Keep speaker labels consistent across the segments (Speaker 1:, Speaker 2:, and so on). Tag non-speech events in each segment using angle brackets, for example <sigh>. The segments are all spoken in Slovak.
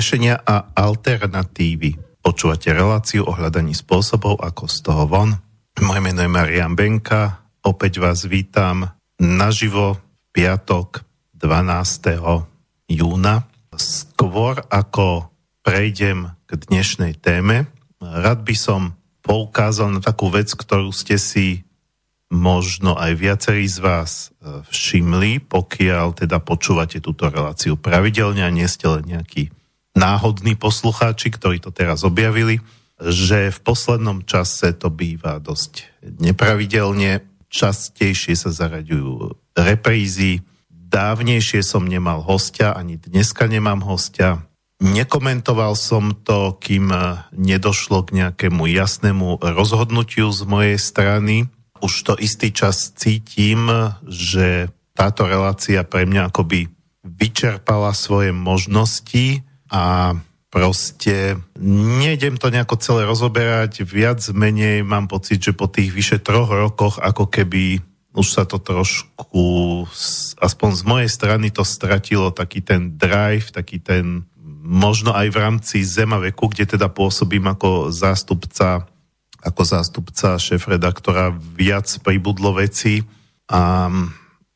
Speaker 1: riešenia a alternatívy. Počúvate reláciu o hľadaní spôsobov, ako z toho von. Moje meno je Marian Benka, opäť vás vítam naživo v piatok 12. júna. Skôr ako prejdem k dnešnej téme, rád by som poukázal na takú vec, ktorú ste si možno aj viacerí z vás e, všimli, pokiaľ teda počúvate túto reláciu pravidelne a nie ste len nejakí náhodní poslucháči, ktorí to teraz objavili, že v poslednom čase to býva dosť nepravidelne, častejšie sa zaraďujú reprízy, dávnejšie som nemal hostia, ani dneska nemám hostia. Nekomentoval som to, kým nedošlo k nejakému jasnému rozhodnutiu z mojej strany, už to istý čas cítim, že táto relácia pre mňa akoby vyčerpala svoje možnosti a proste nejdem to nejako celé rozoberať, viac menej mám pocit, že po tých vyše troch rokoch ako keby už sa to trošku, aspoň z mojej strany to stratilo taký ten drive, taký ten možno aj v rámci Zemaveku, kde teda pôsobím ako zástupca ako zástupca šéf-redaktora viac pribudlo veci. A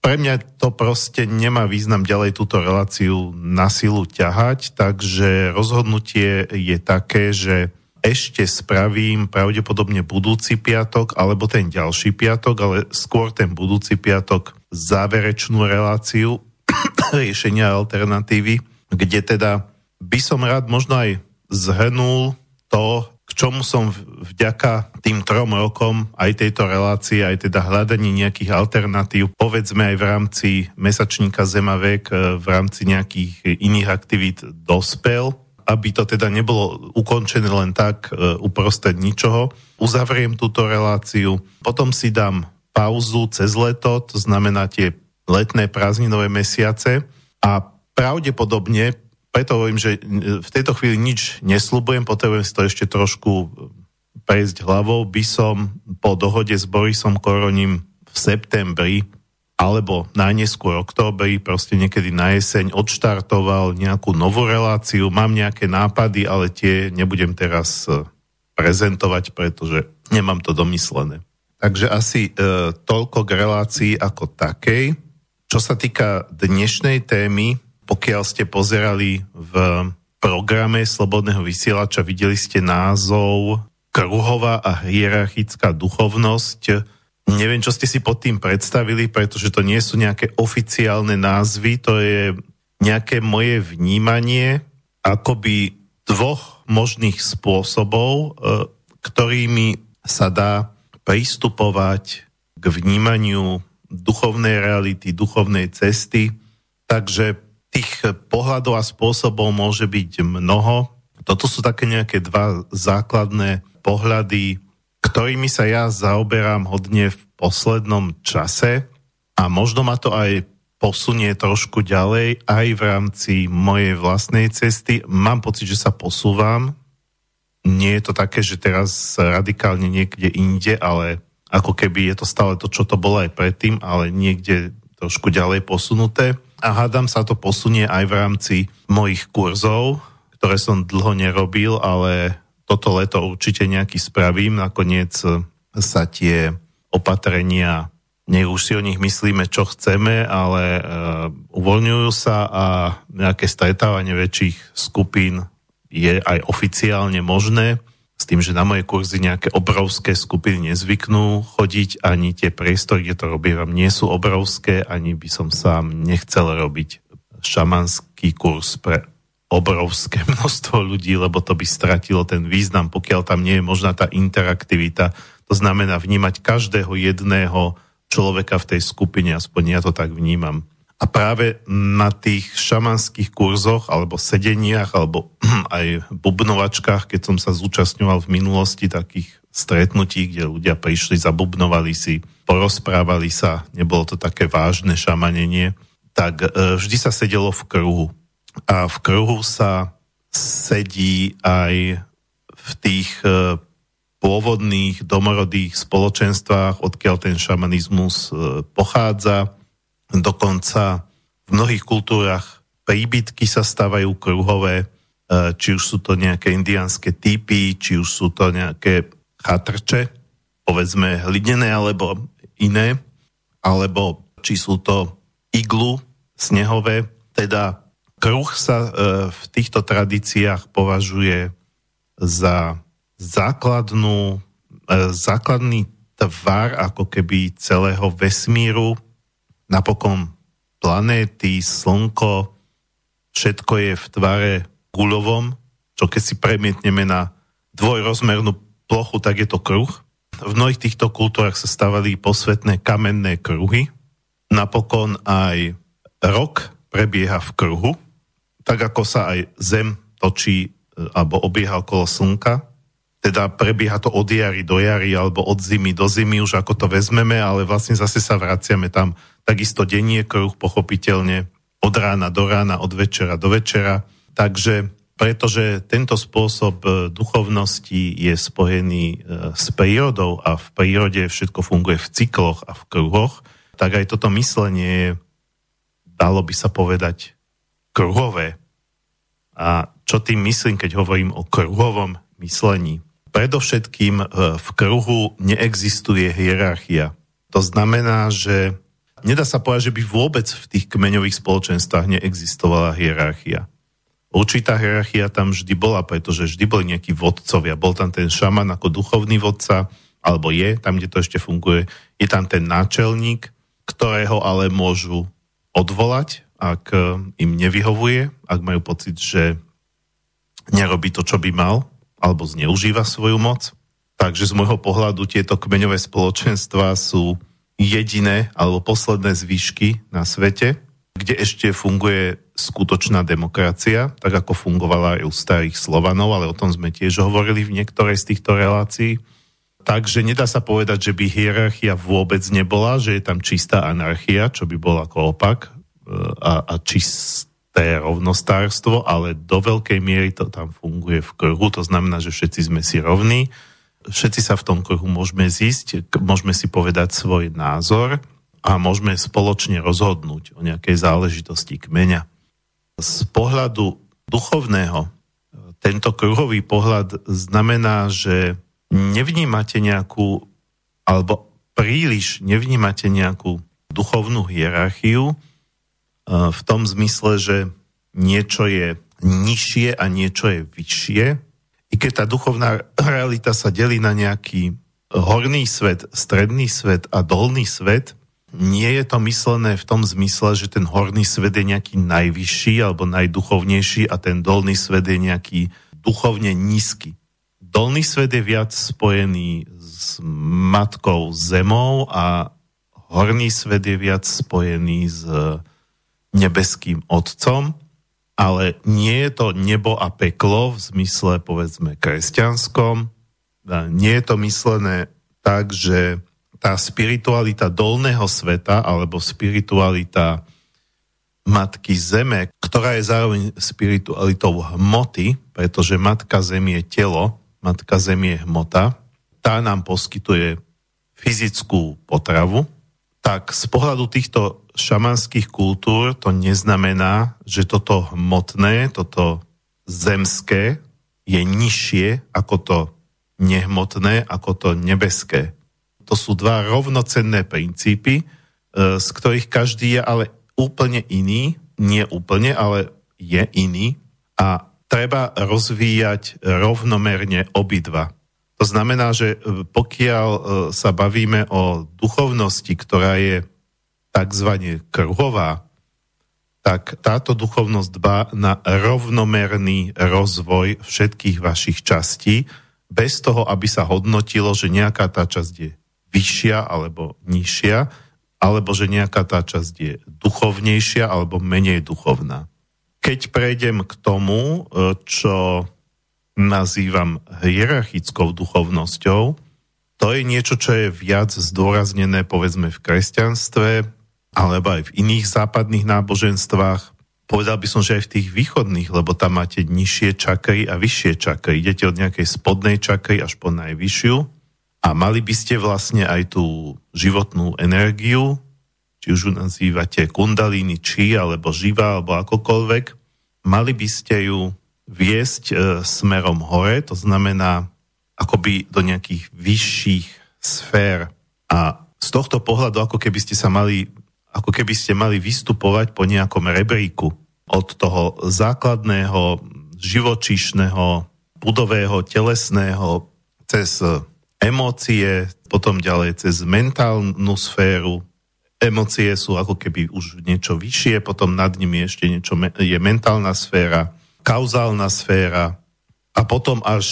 Speaker 1: pre mňa to proste nemá význam ďalej túto reláciu na silu ťahať, takže rozhodnutie je také, že ešte spravím pravdepodobne budúci piatok alebo ten ďalší piatok, ale skôr ten budúci piatok záverečnú reláciu <coughs> riešenia alternatívy, kde teda by som rád možno aj zhrnul to, čomu som vďaka tým trom rokom aj tejto relácie, aj teda hľadaní nejakých alternatív, povedzme aj v rámci mesačníka Zemavek, e, v rámci nejakých iných aktivít dospel, aby to teda nebolo ukončené len tak e, uprostred ničoho. Uzavriem túto reláciu, potom si dám pauzu cez leto, to znamená tie letné prázdninové mesiace a pravdepodobne preto hovorím, že v tejto chvíli nič nesľubujem, potrebujem si to ešte trošku prejsť hlavou. By som po dohode s Borisom Koroním v septembri alebo najneskôr októbri, proste niekedy na jeseň odštartoval nejakú novú reláciu. Mám nejaké nápady, ale tie nebudem teraz e, prezentovať, pretože nemám to domyslené. Takže asi e, toľko k relácii ako takej. Čo sa týka dnešnej témy, pokiaľ ste pozerali v programe Slobodného vysielača, videli ste názov Kruhová a hierarchická duchovnosť. Neviem, čo ste si pod tým predstavili, pretože to nie sú nejaké oficiálne názvy, to je nejaké moje vnímanie akoby dvoch možných spôsobov, e, ktorými sa dá pristupovať k vnímaniu duchovnej reality, duchovnej cesty. Takže tých pohľadov a spôsobov môže byť mnoho. Toto sú také nejaké dva základné pohľady, ktorými sa ja zaoberám hodne v poslednom čase a možno ma to aj posunie trošku ďalej aj v rámci mojej vlastnej cesty. Mám pocit, že sa posúvam. Nie je to také, že teraz radikálne niekde inde, ale ako keby je to stále to, čo to bolo aj predtým, ale niekde trošku ďalej posunuté a hádam sa to posunie aj v rámci mojich kurzov, ktoré som dlho nerobil, ale toto leto určite nejaký spravím. Nakoniec sa tie opatrenia, nech už si o nich myslíme, čo chceme, ale uh, uvoľňujú sa a nejaké stretávanie väčších skupín je aj oficiálne možné s tým, že na moje kurzy nejaké obrovské skupiny nezvyknú chodiť, ani tie priestory, kde to robím, nie sú obrovské, ani by som sám nechcel robiť šamanský kurz pre obrovské <laughs> množstvo ľudí, lebo to by stratilo ten význam, pokiaľ tam nie je možná tá interaktivita. To znamená vnímať každého jedného človeka v tej skupine, aspoň ja to tak vnímam. A práve na tých šamanských kurzoch alebo sedeniach alebo <clears throat> aj bubnovačkách, keď som sa zúčastňoval v minulosti takých stretnutí, kde ľudia prišli, zabubnovali si, porozprávali sa, nebolo to také vážne šamanenie, tak e, vždy sa sedelo v kruhu. A v kruhu sa sedí aj v tých e, pôvodných domorodých spoločenstvách, odkiaľ ten šamanizmus e, pochádza Dokonca v mnohých kultúrach príbytky sa stávajú kruhové. či už sú to nejaké indiánske typy, či už sú to nejaké chatrče, povedzme hlinené alebo iné, alebo či sú to iglu snehové. Teda kruh sa v týchto tradíciách považuje za základnú, základný tvar ako keby celého vesmíru, napokon planéty, slnko, všetko je v tvare guľovom, čo keď si premietneme na dvojrozmernú plochu, tak je to kruh. V mnohých týchto kultúrach sa stavali posvetné kamenné kruhy. Napokon aj rok prebieha v kruhu, tak ako sa aj Zem točí e, alebo obieha okolo Slnka. Teda prebieha to od jary do jary alebo od zimy do zimy, už ako to vezmeme, ale vlastne zase sa vraciame tam. Takisto dennie kruh, pochopiteľne, od rána do rána, od večera do večera. Takže pretože tento spôsob e, duchovnosti je spojený e, s prírodou a v prírode všetko funguje v cykloch a v kruhoch, tak aj toto myslenie je, dalo by sa povedať, kruhové. A čo tým myslím, keď hovorím o kruhovom myslení? Predovšetkým e, v kruhu neexistuje hierarchia. To znamená, že nedá sa povedať, že by vôbec v tých kmeňových spoločenstvách neexistovala hierarchia. Určitá hierarchia tam vždy bola, pretože vždy boli nejakí vodcovia. Bol tam ten šaman ako duchovný vodca, alebo je, tam, kde to ešte funguje, je tam ten náčelník, ktorého ale môžu odvolať, ak e, im nevyhovuje, ak majú pocit, že nerobí to, čo by mal, alebo zneužíva svoju moc. Takže z môjho pohľadu tieto kmeňové spoločenstva sú jediné alebo posledné zvyšky na svete, kde ešte funguje skutočná demokracia, tak ako fungovala aj u starých Slovanov, ale o tom sme tiež hovorili v niektorej z týchto relácií. Takže nedá sa povedať, že by hierarchia vôbec nebola, že je tam čistá anarchia, čo by bol ako opak, e, a, a čisté rovnostárstvo, ale do veľkej miery to tam funguje v kruhu, to znamená, že všetci sme si rovní všetci sa v tom kruhu môžeme zísť, môžeme si povedať svoj názor a môžeme spoločne rozhodnúť o nejakej záležitosti kmeňa. Z pohľadu duchovného tento kruhový pohľad znamená, že nevnímate nejakú, alebo príliš nevnímate nejakú duchovnú hierarchiu e, v tom zmysle, že niečo je nižšie a niečo je vyššie, i keď tá duchovná realita sa delí na nejaký horný svet, stredný svet a dolný svet, nie je to myslené v tom zmysle, že ten horný svet je nejaký najvyšší alebo najduchovnejší a ten dolný svet je nejaký duchovne nízky. Dolný svet je viac spojený s matkou zemou a horný svet je viac spojený s nebeským otcom ale nie je to nebo a peklo v zmysle povedzme kresťanskom. Nie je to myslené tak, že tá spiritualita dolného sveta alebo spiritualita Matky Zeme, ktorá je zároveň spiritualitou hmoty, pretože Matka Zem je telo, Matka Zem je hmota, tá nám poskytuje fyzickú potravu, tak z pohľadu týchto šamanských kultúr to neznamená, že toto hmotné, toto zemské je nižšie ako to nehmotné, ako to nebeské. To sú dva rovnocenné princípy, e, z ktorých každý je ale úplne iný, nie úplne, ale je iný a treba rozvíjať rovnomerne obidva. To znamená, že e, pokiaľ e, sa bavíme o duchovnosti, ktorá je tzv. kruhová, tak táto duchovnosť dbá na rovnomerný rozvoj všetkých vašich častí, bez toho, aby sa hodnotilo, že nejaká tá časť je vyššia alebo nižšia, alebo že nejaká tá časť je duchovnejšia alebo menej duchovná. Keď prejdem k tomu, čo nazývam hierarchickou duchovnosťou, to je niečo, čo je viac zdôraznené povedzme v kresťanstve, alebo aj v iných západných náboženstvách. Povedal by som, že aj v tých východných, lebo tam máte nižšie čakry a vyššie čakry. Idete od nejakej spodnej čakry až po najvyššiu a mali by ste vlastne aj tú životnú energiu, či už ju nazývate kundalíny, či alebo živa, alebo akokoľvek, mali by ste ju viesť e, smerom hore, to znamená akoby do nejakých vyšších sfér. A z tohto pohľadu, ako keby ste sa mali, ako keby ste mali vystupovať po nejakom rebríku od toho základného živočíšneho, budového, telesného, cez emócie, potom ďalej cez mentálnu sféru. Emócie sú ako keby už niečo vyššie, potom nad nimi ešte niečo je mentálna sféra, kauzálna sféra a potom až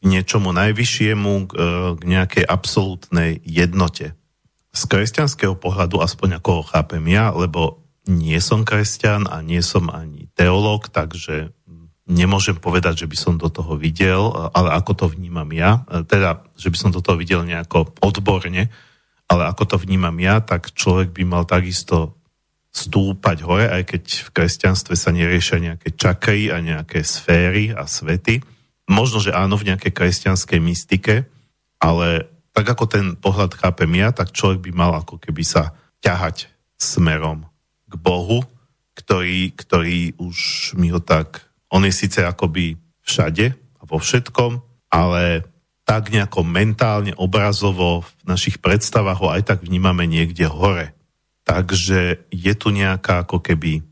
Speaker 1: k niečomu najvyššiemu, k, e, nejakej absolútnej jednote. Z kresťanského pohľadu, aspoň ako ho chápem ja, lebo nie som kresťan a nie som ani teológ, takže nemôžem povedať, že by som do toho videl, ale ako to vnímam ja, teda, že by som do toho videl nejako odborne, ale ako to vnímam ja, tak človek by mal takisto stúpať hore, aj keď v kresťanstve sa neriešia nejaké čakry a nejaké sféry a svety, Možno, že áno v nejakej kresťanskej mystike, ale tak ako ten pohľad chápem ja, tak človek by mal ako keby sa ťahať smerom k Bohu, ktorý, ktorý už mi ho tak, on je síce akoby všade a vo všetkom, ale tak nejako mentálne, obrazovo v našich predstavách ho aj tak vnímame niekde hore. Takže je tu nejaká ako keby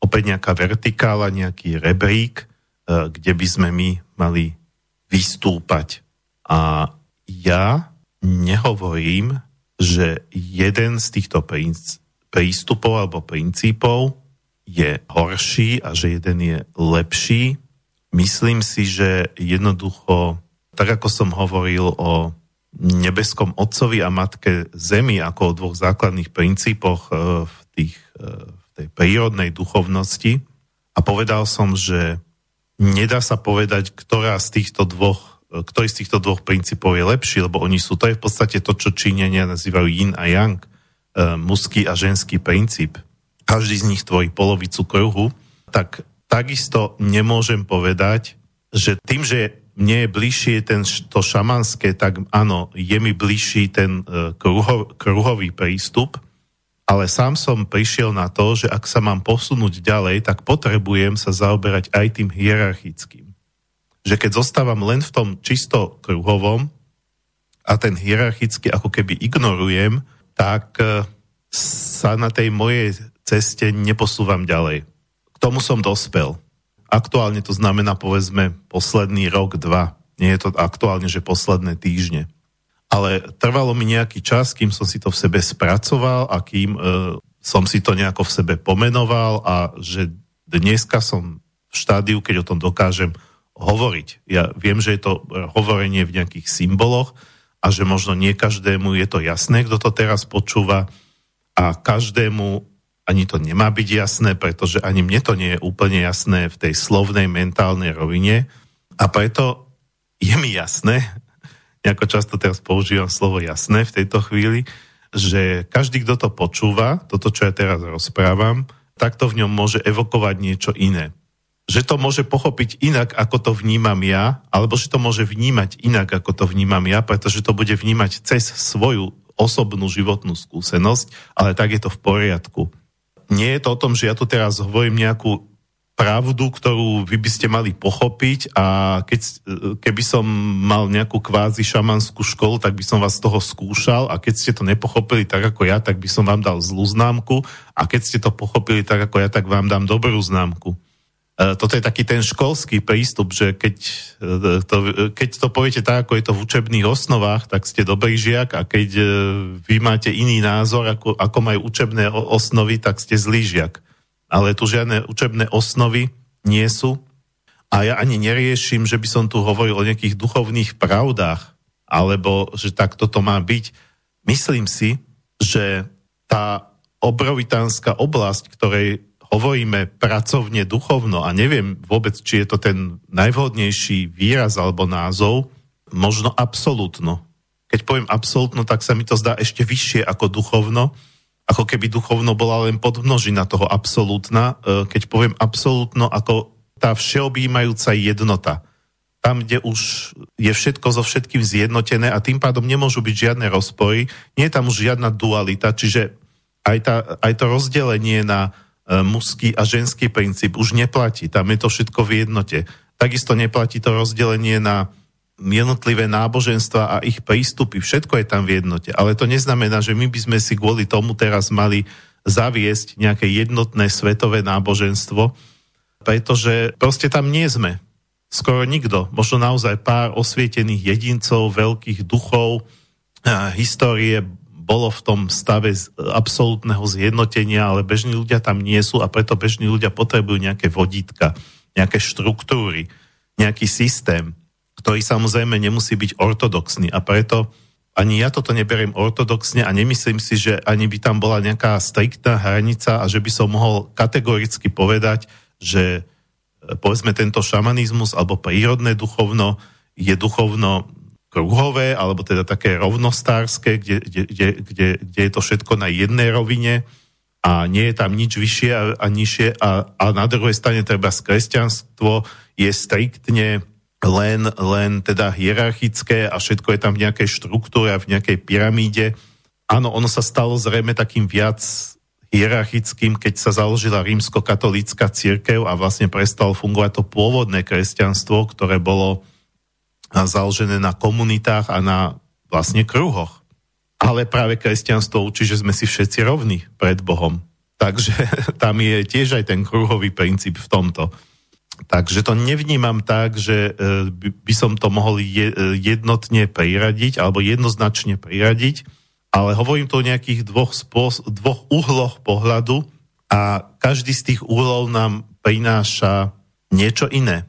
Speaker 1: opäť nejaká vertikála, nejaký rebrík, E, kde by sme my mali vystúpať. A ja nehovorím, že jeden z týchto prístupov alebo princípov je horší a že jeden je lepší. Myslím si, že jednoducho, tak ako som hovoril o nebeskom otcovi a matke zemi ako o dvoch základných princípoch e, v, tých, e, v tej prírodnej duchovnosti a povedal som, že nedá sa povedať, ktorá z týchto dvoch, ktorý z týchto dvoch princípov je lepší, lebo oni sú, to je v podstate to, čo Číňania nazývajú yin a yang, e, mužský a ženský princíp. Každý z nich tvorí polovicu kruhu, tak takisto nemôžem povedať, že tým, že mne je bližšie ten, to šamanské, tak áno, je mi bližší ten e, kruho, kruhový prístup, ale sám som prišiel na to, že ak sa mám posunúť ďalej, tak potrebujem sa zaoberať aj tým hierarchickým. Že keď zostávam len v tom čisto kruhovom a ten hierarchický ako keby ignorujem, tak e, sa na tej mojej ceste neposúvam ďalej. K tomu som dospel. Aktuálne to znamená povedzme posledný rok, dva. Nie je to aktuálne, že posledné týždne ale trvalo mi nejaký čas, kým som si to v sebe spracoval a kým e, som si to nejako v sebe pomenoval a že dneska som v štádiu, keď o tom dokážem hovoriť. Ja viem, že je to hovorenie v nejakých symboloch a že možno nie každému je to jasné, kto to teraz počúva a každému ani to nemá byť jasné, pretože ani mne to nie je úplne jasné v tej slovnej mentálnej rovine a preto je mi jasné, <laughs> ako často teraz používam slovo jasné v tejto chvíli, že každý, kto to počúva, toto, čo ja teraz rozprávam, takto v ňom môže evokovať niečo iné. Že to môže pochopiť inak, ako to vnímam ja, alebo že to môže vnímať inak, ako to vnímam ja, pretože to bude vnímať cez svoju osobnú životnú skúsenosť, ale tak je to v poriadku. Nie je to o tom, že ja tu teraz hovorím nejakú pravdu, ktorú vy by ste mali pochopiť a keď, keby som mal nejakú kvázi šamanskú školu, tak by som vás z toho skúšal a keď ste to nepochopili tak ako ja, tak by som vám dal zlú známku a keď ste to pochopili tak ako ja, tak vám dám dobrú známku. E, toto je taký ten školský prístup, že keď e, to, keď to poviete tak, ako je to v učebných osnovách, tak ste dobrý žiak a keď e, vy máte iný názor, ako, ako majú učebné osnovy, tak ste zlý žiak ale tu žiadne učebné osnovy nie sú. A ja ani neriešim, že by som tu hovoril o nejakých duchovných pravdách, alebo že tak toto má byť. Myslím si, že tá obrovitánska oblasť, ktorej hovoríme pracovne duchovno a neviem vôbec, či je to ten najvhodnejší výraz alebo názov, možno absolútno. Keď poviem absolútno, tak sa mi to zdá ešte vyššie ako duchovno, ako keby duchovno bola len podmnožina toho absolútna, e, keď poviem absolútno ako tá všeobjímajúca jednota. Tam, kde už je všetko so všetkým zjednotené a tým pádom nemôžu byť žiadne rozpory, nie je tam už žiadna dualita, čiže aj, tá, aj to rozdelenie na mužský a ženský princíp už neplatí. Tam je to všetko v jednote. Takisto neplatí to rozdelenie na jednotlivé náboženstva a ich prístupy. Všetko je tam v jednote. Ale to neznamená, že my by sme si kvôli tomu teraz mali zaviesť nejaké jednotné svetové náboženstvo, pretože proste tam nie sme. Skoro nikto. Možno naozaj pár osvietených jedincov, veľkých duchov, histórie bolo v tom stave absolútneho zjednotenia, ale bežní ľudia tam nie sú a preto bežní ľudia potrebujú nejaké vodítka, nejaké štruktúry, nejaký systém ktorý samozrejme nemusí byť ortodoxný. A preto ani ja toto neberiem ortodoxne a nemyslím si, že ani by tam bola nejaká striktná hranica a že by som mohol kategoricky povedať, že e, povedzme tento šamanizmus alebo prírodné duchovno je duchovno kruhové, alebo teda také rovnostárske, kde, kde, kde, kde, je to všetko na jednej rovine a nie je tam nič vyššie a, a nižšie a, a na druhej strane treba kresťanstvo je striktne len, len teda hierarchické a všetko je tam v nejakej štruktúre, v nejakej pyramíde. Áno, ono sa stalo zrejme takým viac hierarchickým, keď sa založila rímsko-katolícka církev a vlastne prestalo fungovať to pôvodné kresťanstvo, ktoré bolo založené na komunitách a na vlastne kruhoch. Ale práve kresťanstvo učí, že sme si všetci rovní pred Bohom. Takže <laughs> tam je tiež aj ten kruhový princíp v tomto. Takže to nevnímam tak, že e, by som to mohol e, jednotne priradiť alebo jednoznačne priradiť, ale hovorím to o nejakých dvoch, spôs- dvoch uhloch pohľadu a každý z tých uhlov nám prináša niečo iné.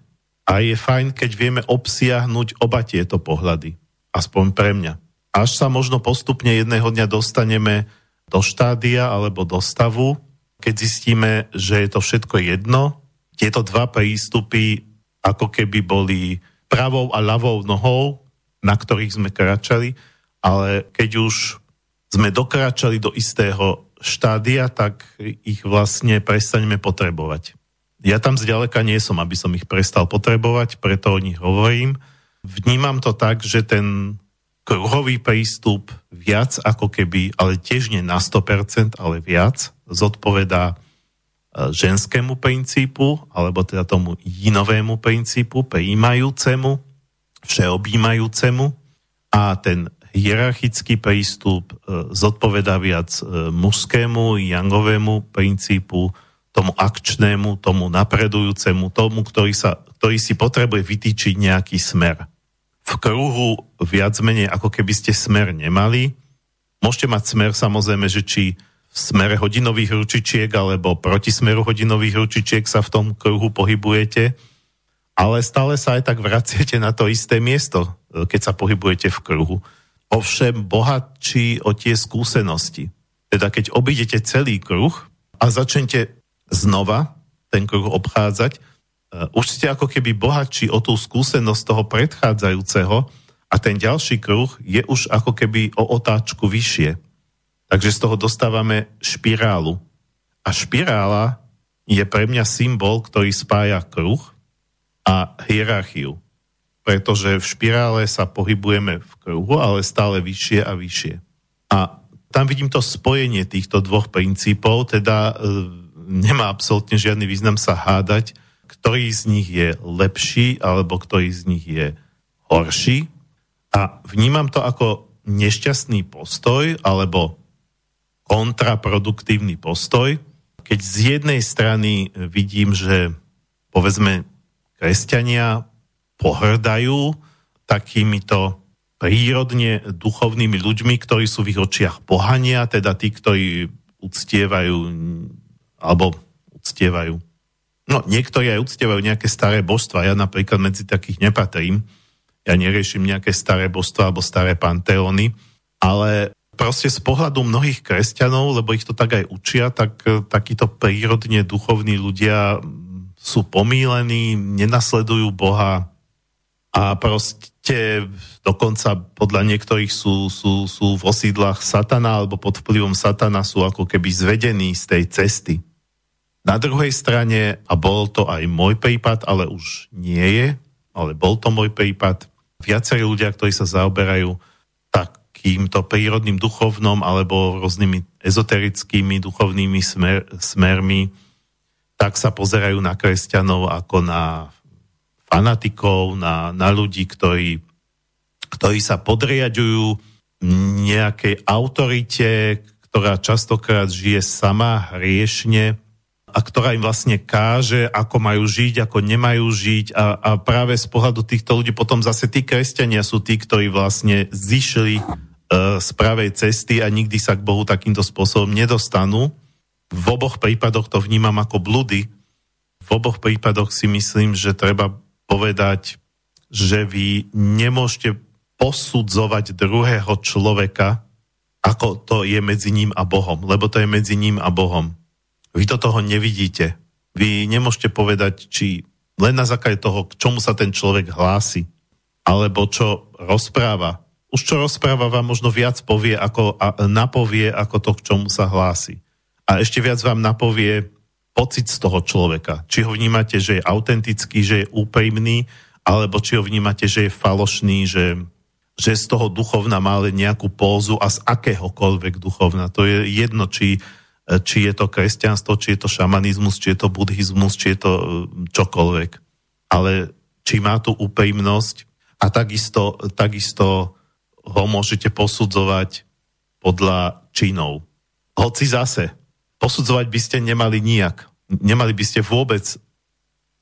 Speaker 1: A je fajn, keď vieme obsiahnuť oba tieto pohľady. Aspoň pre mňa. Až sa možno postupne jedného dňa dostaneme do štádia alebo do stavu, keď zistíme, že je to všetko jedno tieto dva prístupy ako keby boli pravou a ľavou nohou, na ktorých sme kračali, ale keď už sme dokračali do istého štádia, tak ich vlastne prestaneme potrebovať. Ja tam zďaleka nie som, aby som ich prestal potrebovať, preto o nich hovorím. Vnímam to tak, že ten kruhový prístup viac ako keby, ale tiež nie na 100%, ale viac, zodpovedá ženskému princípu, alebo teda tomu jinovému princípu, prijímajúcemu, všeobjímajúcemu a ten hierarchický prístup e, zodpoveda viac e, mužskému, jangovému princípu, tomu akčnému, tomu napredujúcemu, tomu, ktorý, sa, ktorý si potrebuje vytýčiť nejaký smer. V kruhu viac menej, ako keby ste smer nemali. Môžete mať smer samozrejme, že či smere hodinových ručičiek alebo proti smeru hodinových ručičiek sa v tom kruhu pohybujete, ale stále sa aj tak vraciate na to isté miesto, e, keď sa pohybujete v kruhu. Ovšem bohatší o tie skúsenosti. Teda keď obídete celý kruh a začnete znova ten kruh obchádzať, e, už ste ako keby bohatší o tú skúsenosť toho predchádzajúceho a ten ďalší kruh je už ako keby o otáčku vyššie. Takže z toho dostávame špirálu. A špirála je pre mňa symbol, ktorý spája kruh a hierarchiu. Pretože v špirále sa pohybujeme v kruhu, ale stále vyššie a vyššie. A tam vidím to spojenie týchto dvoch princípov, teda e, nemá absolútne žiadny význam sa hádať, ktorý z nich je lepší alebo ktorý z nich je horší. A vnímam to ako nešťastný postoj alebo kontraproduktívny postoj, keď z jednej strany vidím, že povedzme kresťania pohrdajú takýmito prírodne duchovnými ľuďmi, ktorí sú v ich očiach pohania, teda tí, ktorí uctievajú alebo uctievajú. No, niektorí aj uctievajú nejaké staré božstva. Ja napríklad medzi takých nepatrím. Ja neriešim nejaké staré božstva alebo staré panteóny, ale proste z pohľadu mnohých kresťanov, lebo ich to tak aj učia, tak e, takíto prírodne duchovní ľudia sú pomílení, nenasledujú Boha a proste dokonca podľa niektorých sú, sú, sú v osídlach satana alebo pod vplyvom satana sú ako keby zvedení z tej cesty. Na druhej strane, a bol to aj môj prípad, ale už nie je, ale bol to môj prípad, viacerí ľudia, ktorí sa zaoberajú takýmto prírodným duchovnom alebo rôznymi ezoterickými duchovnými smer, smermi tak sa pozerajú na kresťanov ako na fanatikov, na, na ľudí, ktorí, ktorí sa podriadujú nejakej autorite, ktorá častokrát žije sama hriešne a ktorá im vlastne káže, ako majú žiť, ako nemajú žiť a, a práve z pohľadu týchto ľudí potom zase tí kresťania sú tí, ktorí vlastne zišli uh, z pravej cesty a nikdy sa k Bohu takýmto spôsobom nedostanú. V oboch prípadoch to vnímam ako bludy. V oboch prípadoch si myslím, že treba povedať, že vy nemôžete posudzovať druhého človeka, ako to je medzi ním a Bohom, lebo to je medzi ním a Bohom. Vy do toho nevidíte. Vy nemôžete povedať, či len na základe toho, k čomu sa ten človek hlási, alebo čo rozpráva. Už čo rozpráva vám možno viac povie, ako, a, napovie, ako to, k čomu sa hlási. A ešte viac vám napovie pocit z toho človeka. Či ho vnímate, že je autentický, že je úprimný, alebo či ho vnímate, že je falošný, že, že z toho duchovna má len nejakú pózu a z akéhokoľvek duchovna. To je jedno, či, či je to kresťanstvo, či je to šamanizmus, či je to buddhizmus, či je to e, čokoľvek. Ale či má tú úprimnosť a takisto, takisto ho môžete posudzovať podľa činov. Hoci zase, posudzovať by ste nemali nijak. Nemali by ste vôbec,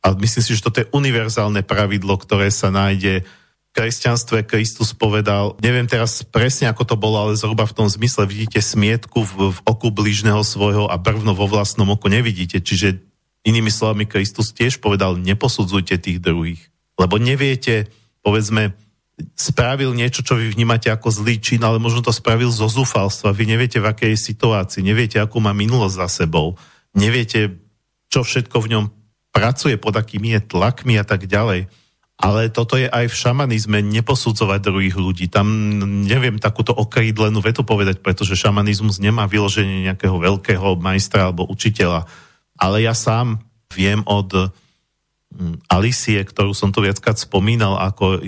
Speaker 1: a myslím si, že toto je univerzálne pravidlo, ktoré sa nájde v kresťanstve. Kristus povedal, neviem teraz presne, ako to bolo, ale zhruba v tom zmysle vidíte smietku v, v oku blížneho svojho a brvno vo vlastnom oku nevidíte. Čiže inými slovami Kristus tiež povedal, neposudzujte tých druhých. Lebo neviete, povedzme, spravil niečo, čo vy vnímate ako zlý čin, ale možno to spravil zo zúfalstva. Vy neviete, v akej situácii, neviete, akú má minulosť za sebou, neviete, čo všetko v ňom pracuje, pod akými je tlakmi a tak ďalej. Ale toto je aj v šamanizme neposudzovať druhých ľudí. Tam neviem takúto okrídlenú vetu povedať, pretože šamanizmus nemá vyloženie nejakého veľkého majstra alebo učiteľa. Ale ja sám viem od Alicie, ktorú som tu viackrát spomínal, ako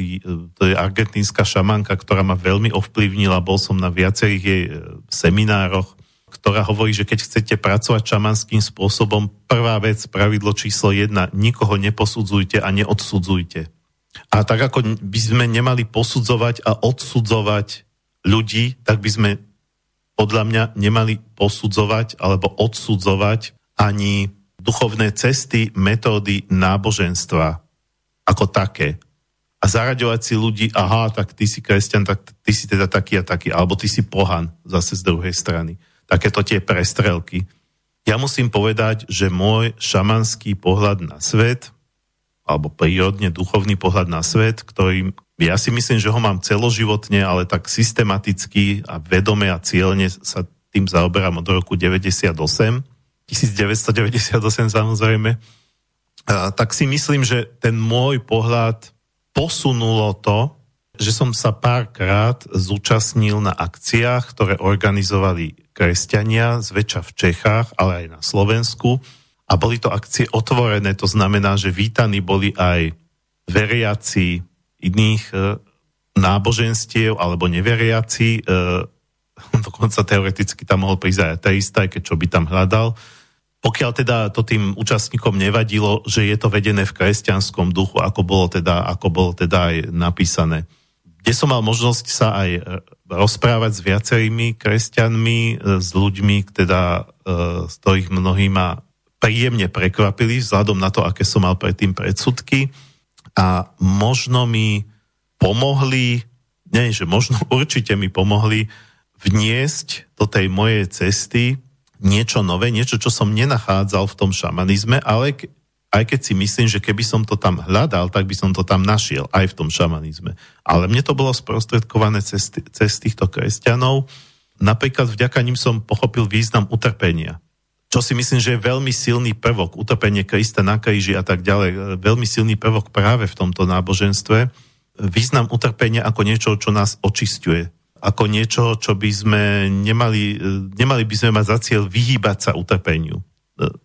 Speaker 1: to je argentínska šamanka, ktorá ma veľmi ovplyvnila, bol som na viacerých jej e, seminároch, ktorá hovorí, že keď chcete pracovať šamanským spôsobom, prvá vec, pravidlo číslo jedna, nikoho neposudzujte a neodsudzujte. A tak ako by sme nemali posudzovať a odsudzovať ľudí, tak by sme podľa mňa nemali posudzovať alebo odsudzovať ani duchovné cesty, metódy náboženstva ako také. A zaraďovať si ľudí, aha, tak ty si kresťan, tak ty si teda taký a taký, alebo ty si pohan zase z druhej strany. Takéto tie prestrelky. Ja musím povedať, že môj šamanský pohľad na svet, alebo prírodne duchovný pohľad na svet, ktorý ja si myslím, že ho mám celoživotne, ale tak systematicky a vedome a cieľne sa tým zaoberám od roku 98 1998 samozrejme, tak si myslím, že ten môj pohľad posunulo to, že som sa párkrát zúčastnil na akciách, ktoré organizovali kresťania, zväčša v Čechách, ale aj na Slovensku. A boli to akcie otvorené, to znamená, že vítaní boli aj veriaci iných e, náboženstiev alebo neveriaci, e, <laughs> dokonca teoreticky tam mohol prísť aj ateista, aj keď čo by tam hľadal pokiaľ teda to tým účastníkom nevadilo, že je to vedené v kresťanskom duchu, ako bolo teda, ako bolo teda aj napísané. Kde som mal možnosť sa aj e, rozprávať s viacerými kresťanmi, e, s ľuďmi, teda, e, z ktorých mnohí ma príjemne prekvapili vzhľadom na to, aké som mal predtým predsudky a možno mi pomohli, nie, že možno <laughs> určite mi pomohli vniesť do tej mojej cesty niečo nové, niečo, čo som nenachádzal v tom šamanizme, ale aj keď si myslím, že keby som to tam hľadal, tak by som to tam našiel, aj v tom šamanizme. Ale mne to bolo sprostredkované cez, cez týchto kresťanov. Napríklad vďaka ním som pochopil význam utrpenia. Čo si myslím, že je veľmi silný prvok, utrpenie Krista na kríži a tak ďalej, veľmi silný prvok práve v tomto náboženstve. Význam utrpenia ako niečo, čo nás očistuje, ako niečo, čo by sme nemali, nemali by sme mať za cieľ vyhýbať sa utrpeniu.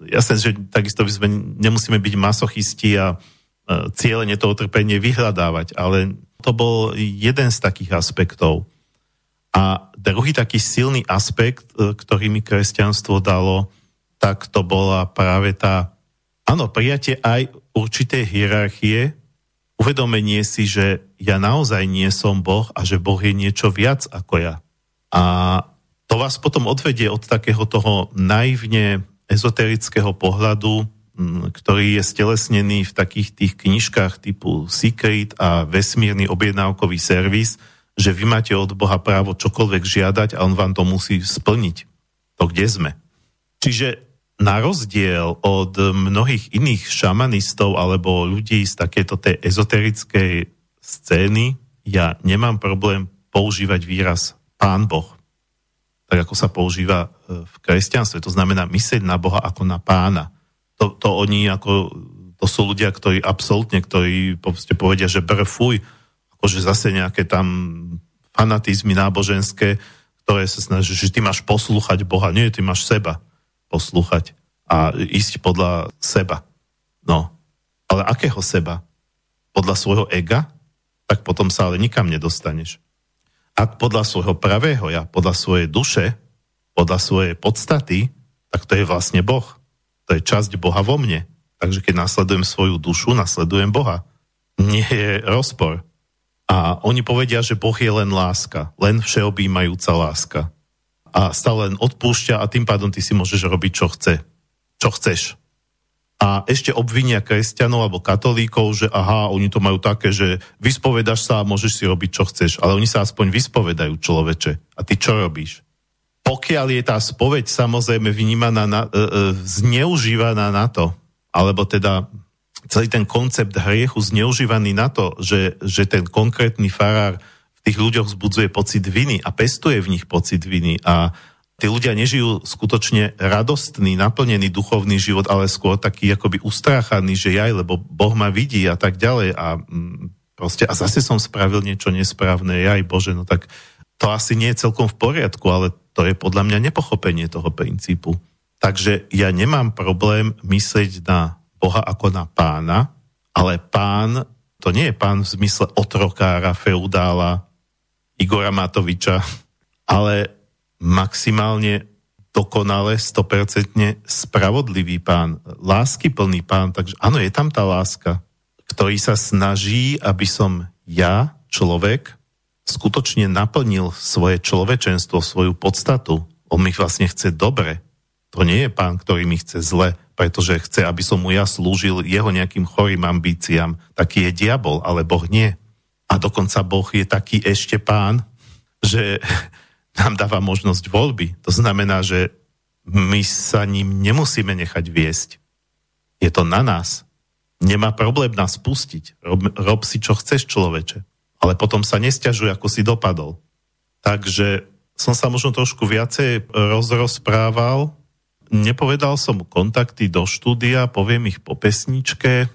Speaker 1: Jasné, že takisto by sme nemusíme byť masochisti a cieľene to utrpenie vyhľadávať, ale to bol jeden z takých aspektov. A druhý taký silný aspekt, e, ktorý mi kresťanstvo dalo, tak to bola práve tá Áno, prijatie aj určitej hierarchie, uvedomenie si, že ja naozaj nie som Boh a že Boh je niečo viac ako ja. A to vás potom odvedie od takého toho naivne ezoterického pohľadu, ktorý je stelesnený v takých tých knižkách typu Secret a vesmírny objednávkový servis, že vy máte od Boha právo čokoľvek žiadať a on vám to musí splniť. To kde sme. Čiže na rozdiel od mnohých iných šamanistov alebo ľudí z takéto tej ezoterickej scény, ja nemám problém používať výraz Pán Boh tak ako sa používa e, v kresťanstve. To znamená myslieť na Boha ako na pána. To, to oni ako, to sú ľudia, ktorí absolútne, ktorí povedia, že brfuj, akože zase nejaké tam fanatizmy náboženské, ktoré sa snaží, že ty máš poslúchať Boha. Nie, ty máš seba poslúchať a ísť podľa seba. No, ale akého seba? Podľa svojho ega? Tak potom sa ale nikam nedostaneš ak podľa svojho pravého ja, podľa svojej duše, podľa svojej podstaty, tak to je vlastne Boh. To je časť Boha vo mne. Takže keď nasledujem svoju dušu, nasledujem Boha. Nie je rozpor. A oni povedia, že Boh je len láska, len všeobjímajúca láska. A stále len odpúšťa a tým pádom ty si môžeš robiť, čo chce. Čo chceš a ešte obvinia kresťanov alebo katolíkov, že aha, oni to majú také, že vyspovedaš sa a môžeš si robiť, čo chceš. Ale oni sa aspoň vyspovedajú človeče. A ty čo robíš? Pokiaľ je tá spoveď samozrejme vnímaná, na, e, e, zneužívaná na to, alebo teda celý ten koncept hriechu zneužívaný na to, že, že ten konkrétny farár tých ľuďoch vzbudzuje pocit viny a pestuje v nich pocit viny a tí ľudia nežijú skutočne radostný, naplnený duchovný život, ale skôr taký akoby ustráchaný, že jaj, lebo Boh ma vidí a tak ďalej a mm, proste a zase som spravil niečo nesprávne, jaj Bože, no tak to asi nie je celkom v poriadku, ale to je podľa mňa nepochopenie toho princípu. Takže ja nemám problém myslieť na Boha ako na pána, ale pán, to nie je pán v zmysle otrokára, feudála, Igora Matoviča, ale maximálne dokonale, 100% spravodlivý pán, láskyplný pán, takže áno, je tam tá láska, ktorý sa snaží, aby som ja, človek, skutočne naplnil svoje človečenstvo, svoju podstatu. On mi vlastne chce dobre. To nie je pán, ktorý mi chce zle, pretože chce, aby som mu ja slúžil jeho nejakým chorým ambíciám. Taký je diabol, ale Boh nie. A dokonca Boh je taký ešte pán, že <laughs> nám dáva možnosť voľby. To znamená, že my sa ním nemusíme nechať viesť. Je to na nás. Nemá problém nás pustiť. Rob, rob si, čo chceš, človeče. Ale potom sa nestiažuj, ako si dopadol. Takže som sa možno trošku viacej rozrozprával. Nepovedal som kontakty do štúdia, poviem ich po pesničke.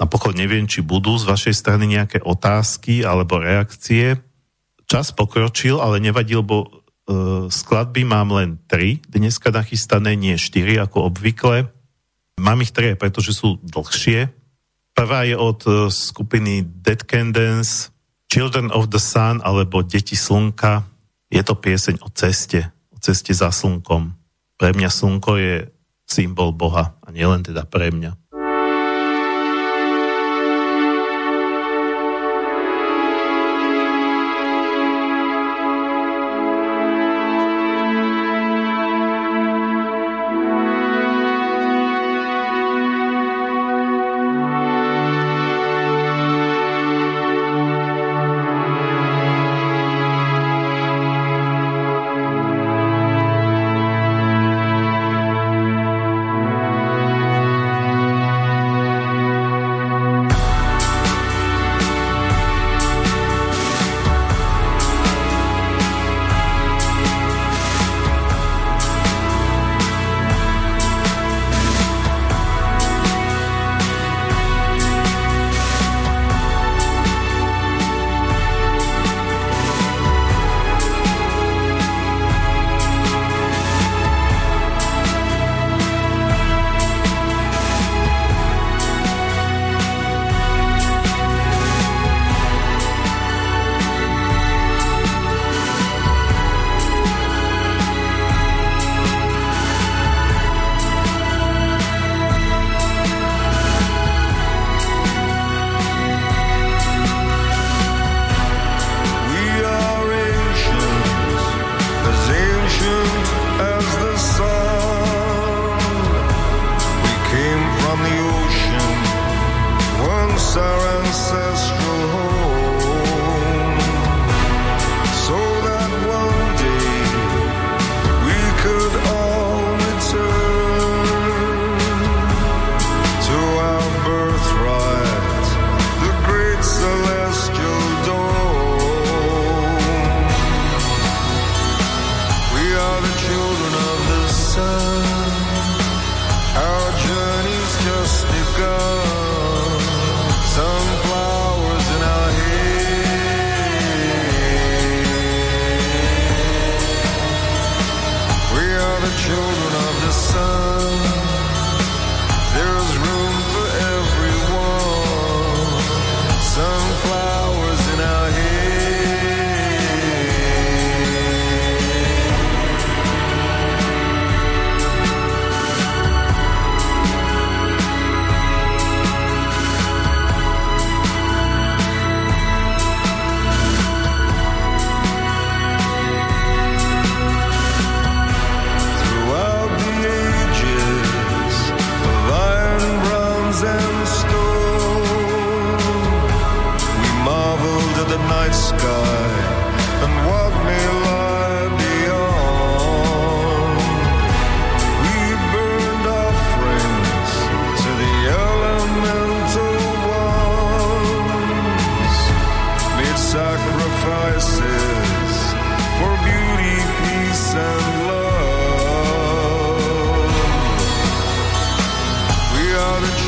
Speaker 1: Napokon neviem, či budú z vašej strany nejaké otázky alebo reakcie čas pokročil, ale nevadil, bo uh, skladby mám len tri, dneska nachystané, nie štyri ako obvykle. Mám ich tri, pretože sú dlhšie. Prvá je od uh, skupiny Dead Can Dance, Children of the Sun alebo Deti slnka. Je to pieseň o ceste, o ceste za slnkom. Pre mňa slnko je symbol Boha a nielen teda pre mňa.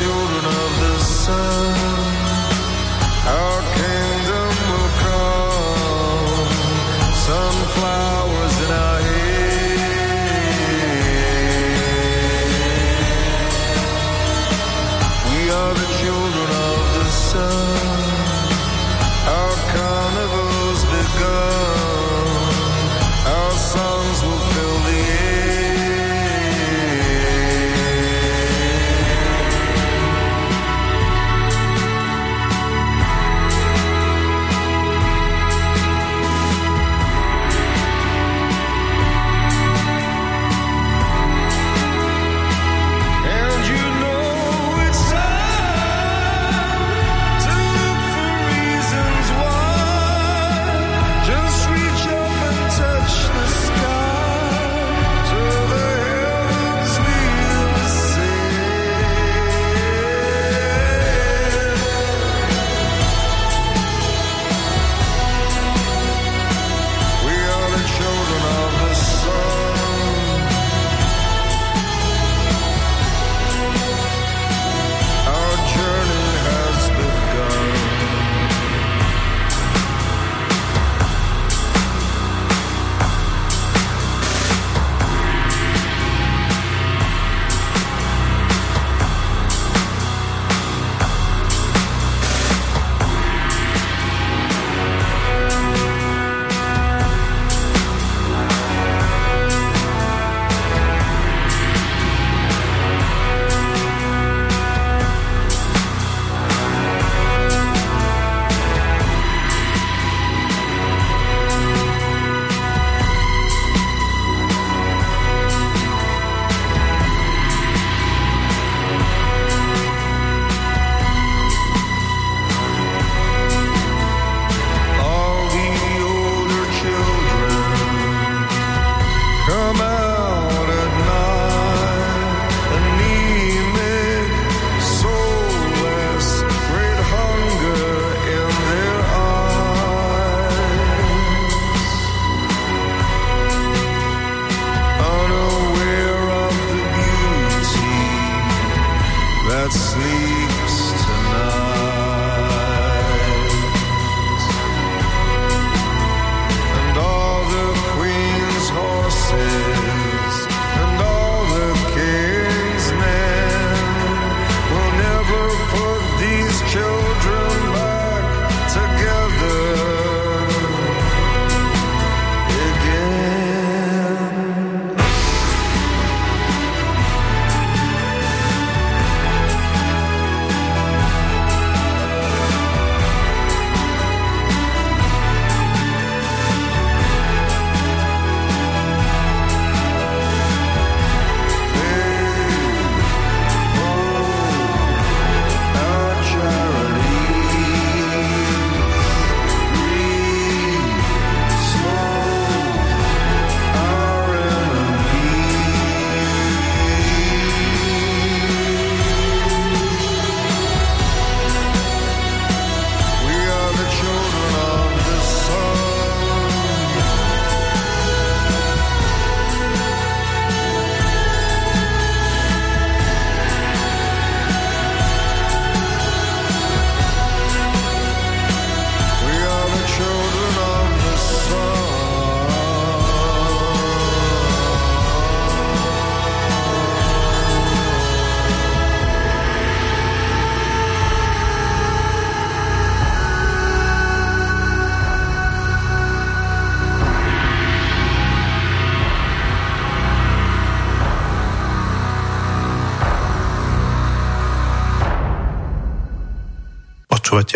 Speaker 2: children of the sun. Our kingdom will come. Sunflower.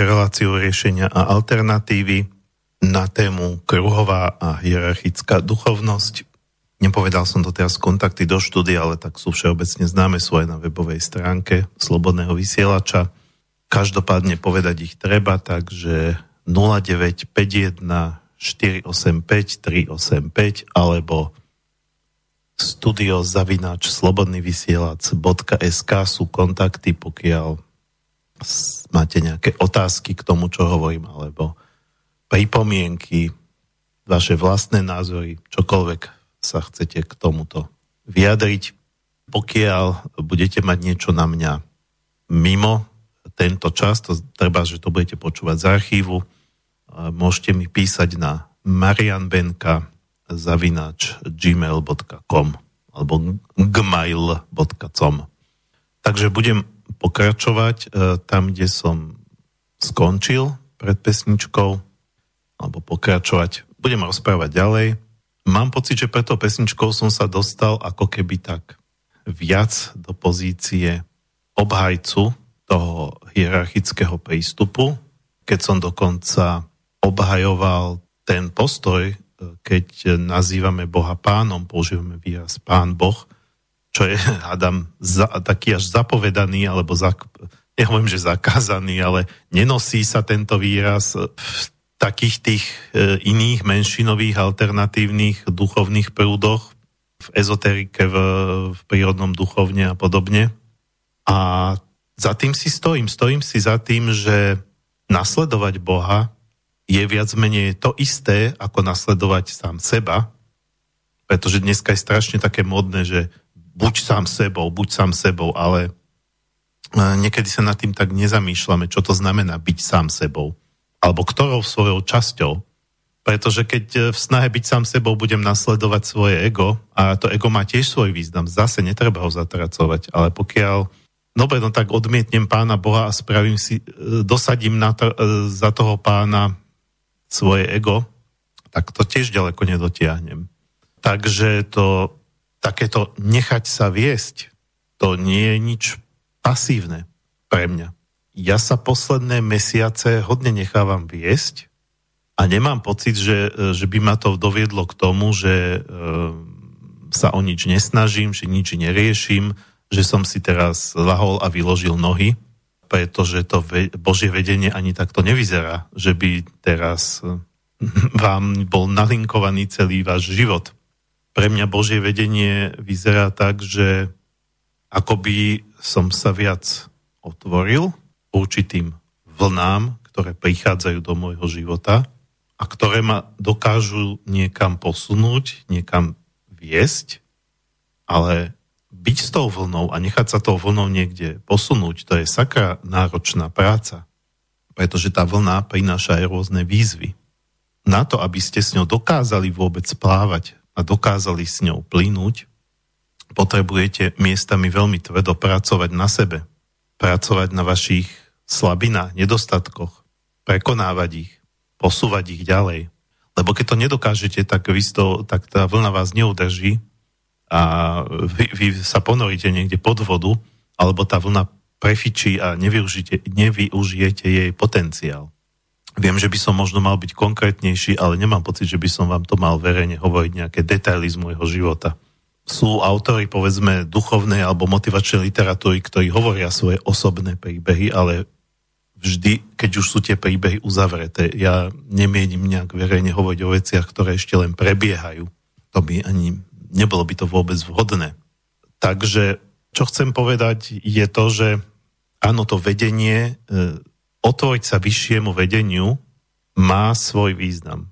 Speaker 2: Reláciu riešenia a alternatívy na tému kruhová a hierarchická duchovnosť. Nepovedal som to teraz kontakty do štúdia, ale tak sú všeobecne známe svoje na webovej stránke Slobodného vysielača. Každopádne povedať ich treba, takže 0951 485 385 alebo studiozavinač slobodnyvysielac.sk sú kontakty, pokiaľ máte nejaké otázky k tomu, čo hovorím, alebo pripomienky, vaše vlastné názory, čokoľvek sa chcete k tomuto vyjadriť. Pokiaľ budete mať niečo na mňa mimo tento čas, to treba, že to budete počúvať z archívu, môžete mi písať na Marian Benka
Speaker 1: zavináč gmail.com alebo gmail.com Takže budem pokračovať e, tam, kde som skončil pred pesničkou alebo pokračovať. Budem rozprávať ďalej. Mám pocit, že preto pesničkou som sa dostal ako keby tak viac do pozície obhajcu toho hierarchického prístupu, keď som dokonca obhajoval ten postoj, keď nazývame Boha pánom, používame výraz pán Boh, čo je, <laughs> hádam, za, taký až zapovedaný, alebo za, nehovorím, že zakázaný, ale nenosí sa tento výraz v takých tých e, iných menšinových alternatívnych duchovných prúdoch, v ezoterike, v, v prírodnom duchovne a podobne. A za tým si stojím. Stojím si za tým, že nasledovať Boha je viac menej to isté, ako nasledovať sám seba, pretože dneska je strašne také modné, že buď sám sebou, buď sám sebou, ale e, niekedy sa nad tým tak nezamýšľame, čo to znamená byť sám sebou, alebo ktorou svojou časťou. Pretože keď e, v snahe byť sám sebou budem nasledovať svoje ego, a to ego má tiež svoj význam, zase netreba ho zatracovať, ale pokiaľ dobre, no tak odmietnem pána Boha a spravím si, e, dosadím na to, za toho pána svoje ego, tak to tiež ďaleko nedotiahnem. Takže to takéto nechať sa viesť, to nie je nič pasívne pre mňa. Ja sa posledné mesiace hodne nechávam viesť a nemám pocit, že, že by ma to doviedlo k tomu, že e, sa o nič nesnažím, že nič neriešim, že som si teraz lahol a vyložil nohy, pretože to ve- Božie vedenie ani takto nevyzerá, že by teraz e, <laughs> vám bol nalinkovaný celý váš život. Pre mňa Božie vedenie vyzerá tak, že akoby som sa viac otvoril určitým vlnám, ktoré prichádzajú do môjho života a ktoré ma dokážu niekam posunúť, niekam viesť, ale byť s tou vlnou a nechať sa tou vlnou niekde posunúť, to je sakra náročná práca. Pretože tá vlna prináša aj rôzne výzvy. Na to, aby ste s ňou dokázali vôbec plávať a dokázali s ňou plynúť, potrebujete miestami veľmi tvrdo pracovať na sebe. Pracovať na vašich slabinách, nedostatkoch, prekonávať ich, posúvať ich ďalej. Lebo keď to nedokážete, tak, to, tak tá vlna vás neudrží a vy, vy sa ponoríte niekde pod vodu, alebo tá vlna prefičí a nevyužijete jej potenciál. Viem, že by som možno mal byť konkrétnejší, ale nemám pocit, že by som vám to mal verejne hovoriť nejaké detaily z môjho života. Sú autory, povedzme, duchovnej alebo motivačnej literatúry, ktorí hovoria svoje osobné príbehy, ale vždy, keď už sú tie príbehy uzavreté, ja nemienim nejak verejne hovoriť o veciach, ktoré ešte len prebiehajú. To by ani nebolo by to vôbec vhodné. Takže čo chcem povedať je to, že áno, to vedenie, e, otvoriť sa vyššiemu vedeniu má svoj význam.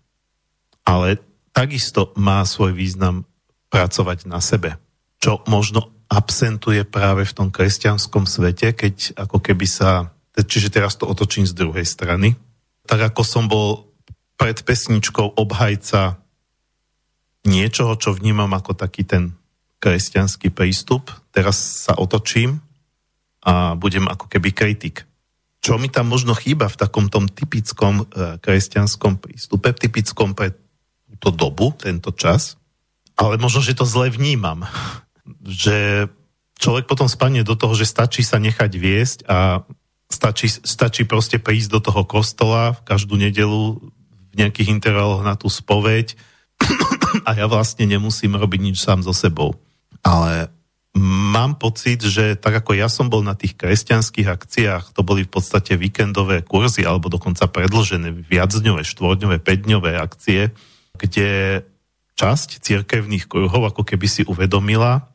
Speaker 1: Ale takisto má svoj význam pracovať na sebe. Čo možno absentuje práve v tom kresťanskom svete, keď ako keby sa, čiže teraz to otočím z druhej strany, tak ako som bol pred pesničkou obhajca niečoho, čo vnímam ako taký ten kresťanský prístup. Teraz sa otočím a budem ako keby kritik. Čo mi tam možno chýba v takom tom typickom e, kresťanskom prístupe, typickom pre túto dobu, tento čas, ale možno, že to zle vnímam. <laughs> Že človek potom spadne do toho, že stačí sa nechať viesť a stačí, stačí proste prísť do toho kostola v každú nedelu v nejakých intervaloch na tú spoveď <coughs> a ja vlastne nemusím robiť nič sám so sebou. Ale mám pocit, že tak ako ja som bol na tých kresťanských akciách, to boli v podstate víkendové kurzy alebo dokonca predlžené viacdňové, štvordňové, päťdňové akcie, kde časť cirkevných kruhov ako keby si uvedomila,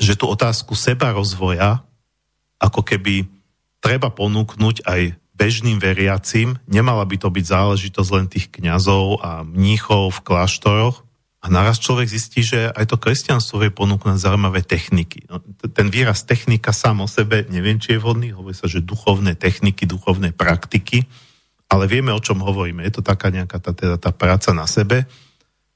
Speaker 1: že tú otázku seba rozvoja ako keby treba ponúknuť aj bežným veriacim, nemala by to byť záležitosť len tých kňazov a mníchov v kláštoroch. A naraz človek zistí, že aj to kresťanstvo vie ponúknuť zaujímavé techniky. No, ten výraz technika sám o sebe, neviem, či je vhodný, hovorí sa, že duchovné techniky, duchovné praktiky, ale vieme, o čom hovoríme. Je to taká nejaká tá, teda tá práca na sebe.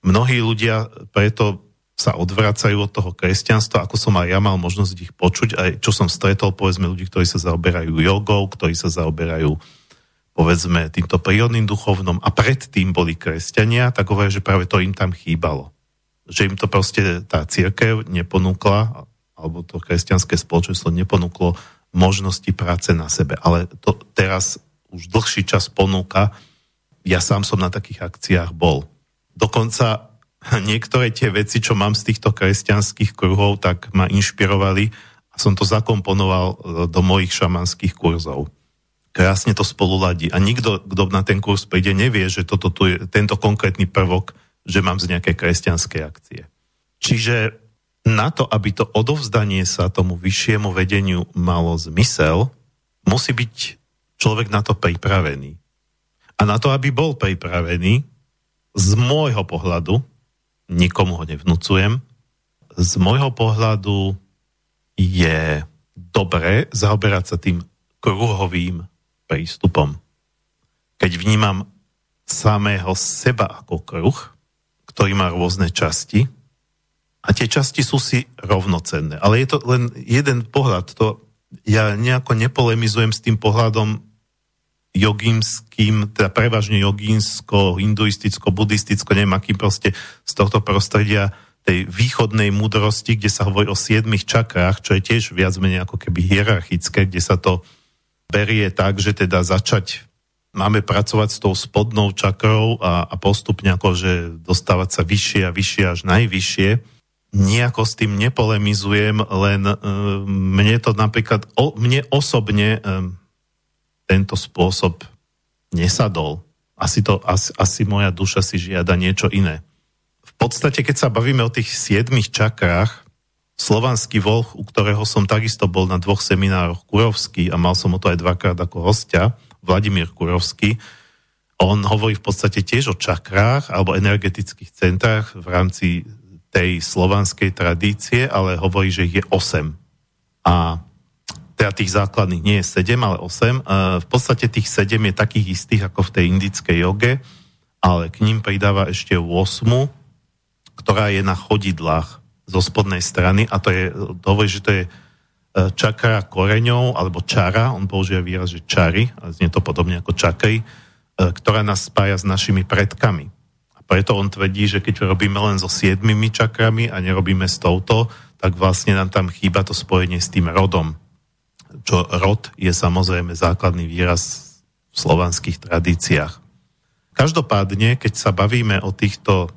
Speaker 1: mnohí ľudia preto sa odvracajú od toho kresťanstva, ako som aj ja mal možnosť ich počuť, aj čo som stretol, povedzme, ľudí, ktorí sa zaoberajú jogou, ktorí sa zaoberajú povedzme týmto prírodným duchovnom a predtým boli kresťania, tak hovoria, že práve to im tam chýbalo. Že im to proste tá církev neponúkla, alebo to kresťanské spoločenstvo neponúklo možnosti práce na sebe. Ale to teraz už dlhší čas ponúka. Ja sám som na takých akciách bol. Dokonca <laughs> niektoré tie veci, čo mám z týchto kresťanských kruhov, tak ma inšpirovali a som to zakomponoval do mojich šamanských kurzov krásne to spolu ladí. A nikto, kto na ten kurz príde, nevie, že toto tu je, tento konkrétny prvok, že mám z nejaké kresťanskej akcie. Čiže na to, aby to odovzdanie sa tomu vyššiemu vedeniu malo zmysel, musí byť človek na to pripravený. A na to, aby bol pripravený, z môjho pohľadu, nikomu ho nevnúcujem, z môjho pohľadu je dobré zaoberať sa tým kruhovým prístupom. Keď vnímam samého seba ako kruh, ktorý má rôzne časti, a tie časti sú si rovnocenné. Ale je to len jeden pohľad. To ja nejako nepolemizujem s tým pohľadom jogínským, teda prevažne jogínsko, hinduisticko, buddhisticko, neviem akým proste z tohto prostredia tej východnej múdrosti, kde sa hovorí o siedmých čakrách, čo je tiež viac menej ako keby hierarchické, kde sa to berie tak, že teda začať máme pracovať s tou spodnou čakrou a, a postupne akože dostávať sa vyššie a vyššie až najvyššie. Nijako s tým nepolemizujem, len e, mne to napríklad, o, mne osobne e, tento spôsob nesadol. Asi, to, asi, asi moja duša si žiada niečo iné. V podstate, keď sa bavíme o tých siedmých čakrách, slovanský volch, u ktorého som takisto bol na dvoch seminároch Kurovský a mal som o to aj dvakrát ako hostia, Vladimír Kurovský, on hovorí v podstate tiež o čakrách alebo energetických centrách v rámci tej slovanskej tradície, ale hovorí, že ich je 8. A teda tých základných nie je 7, ale 8. A v podstate tých 7 je takých istých ako v tej indickej joge, ale k ním pridáva ešte 8, ktorá je na chodidlách zo spodnej strany a to je, hovorí, e, čakra koreňov, alebo čara, on používa výraz, že čary, a znie to podobne ako čakry, e, ktorá nás spája s našimi predkami. A preto on tvrdí, že keď robíme len so siedmimi čakrami a nerobíme s touto, tak vlastne nám tam chýba to spojenie s tým rodom. Čo rod je samozrejme základný výraz v slovanských tradíciách. Každopádne, keď sa bavíme o týchto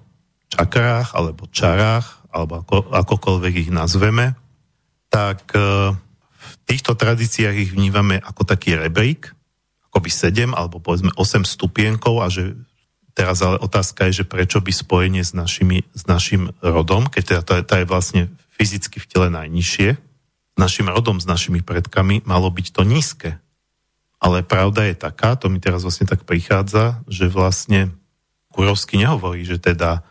Speaker 1: čakrách alebo čarách, alebo ako, akokoľvek ich nazveme, tak e, v týchto tradíciách ich vnímame ako taký rebrík, by 7 alebo povedzme 8 stupienkov a že teraz ale otázka je, že prečo by spojenie s, našimi, s našim rodom, keď teda tá, je vlastne fyzicky v tele najnižšie, s našim rodom, s našimi predkami, malo byť to nízke. Ale pravda je taká, to mi teraz vlastne tak prichádza, že vlastne Kurovský nehovorí, že teda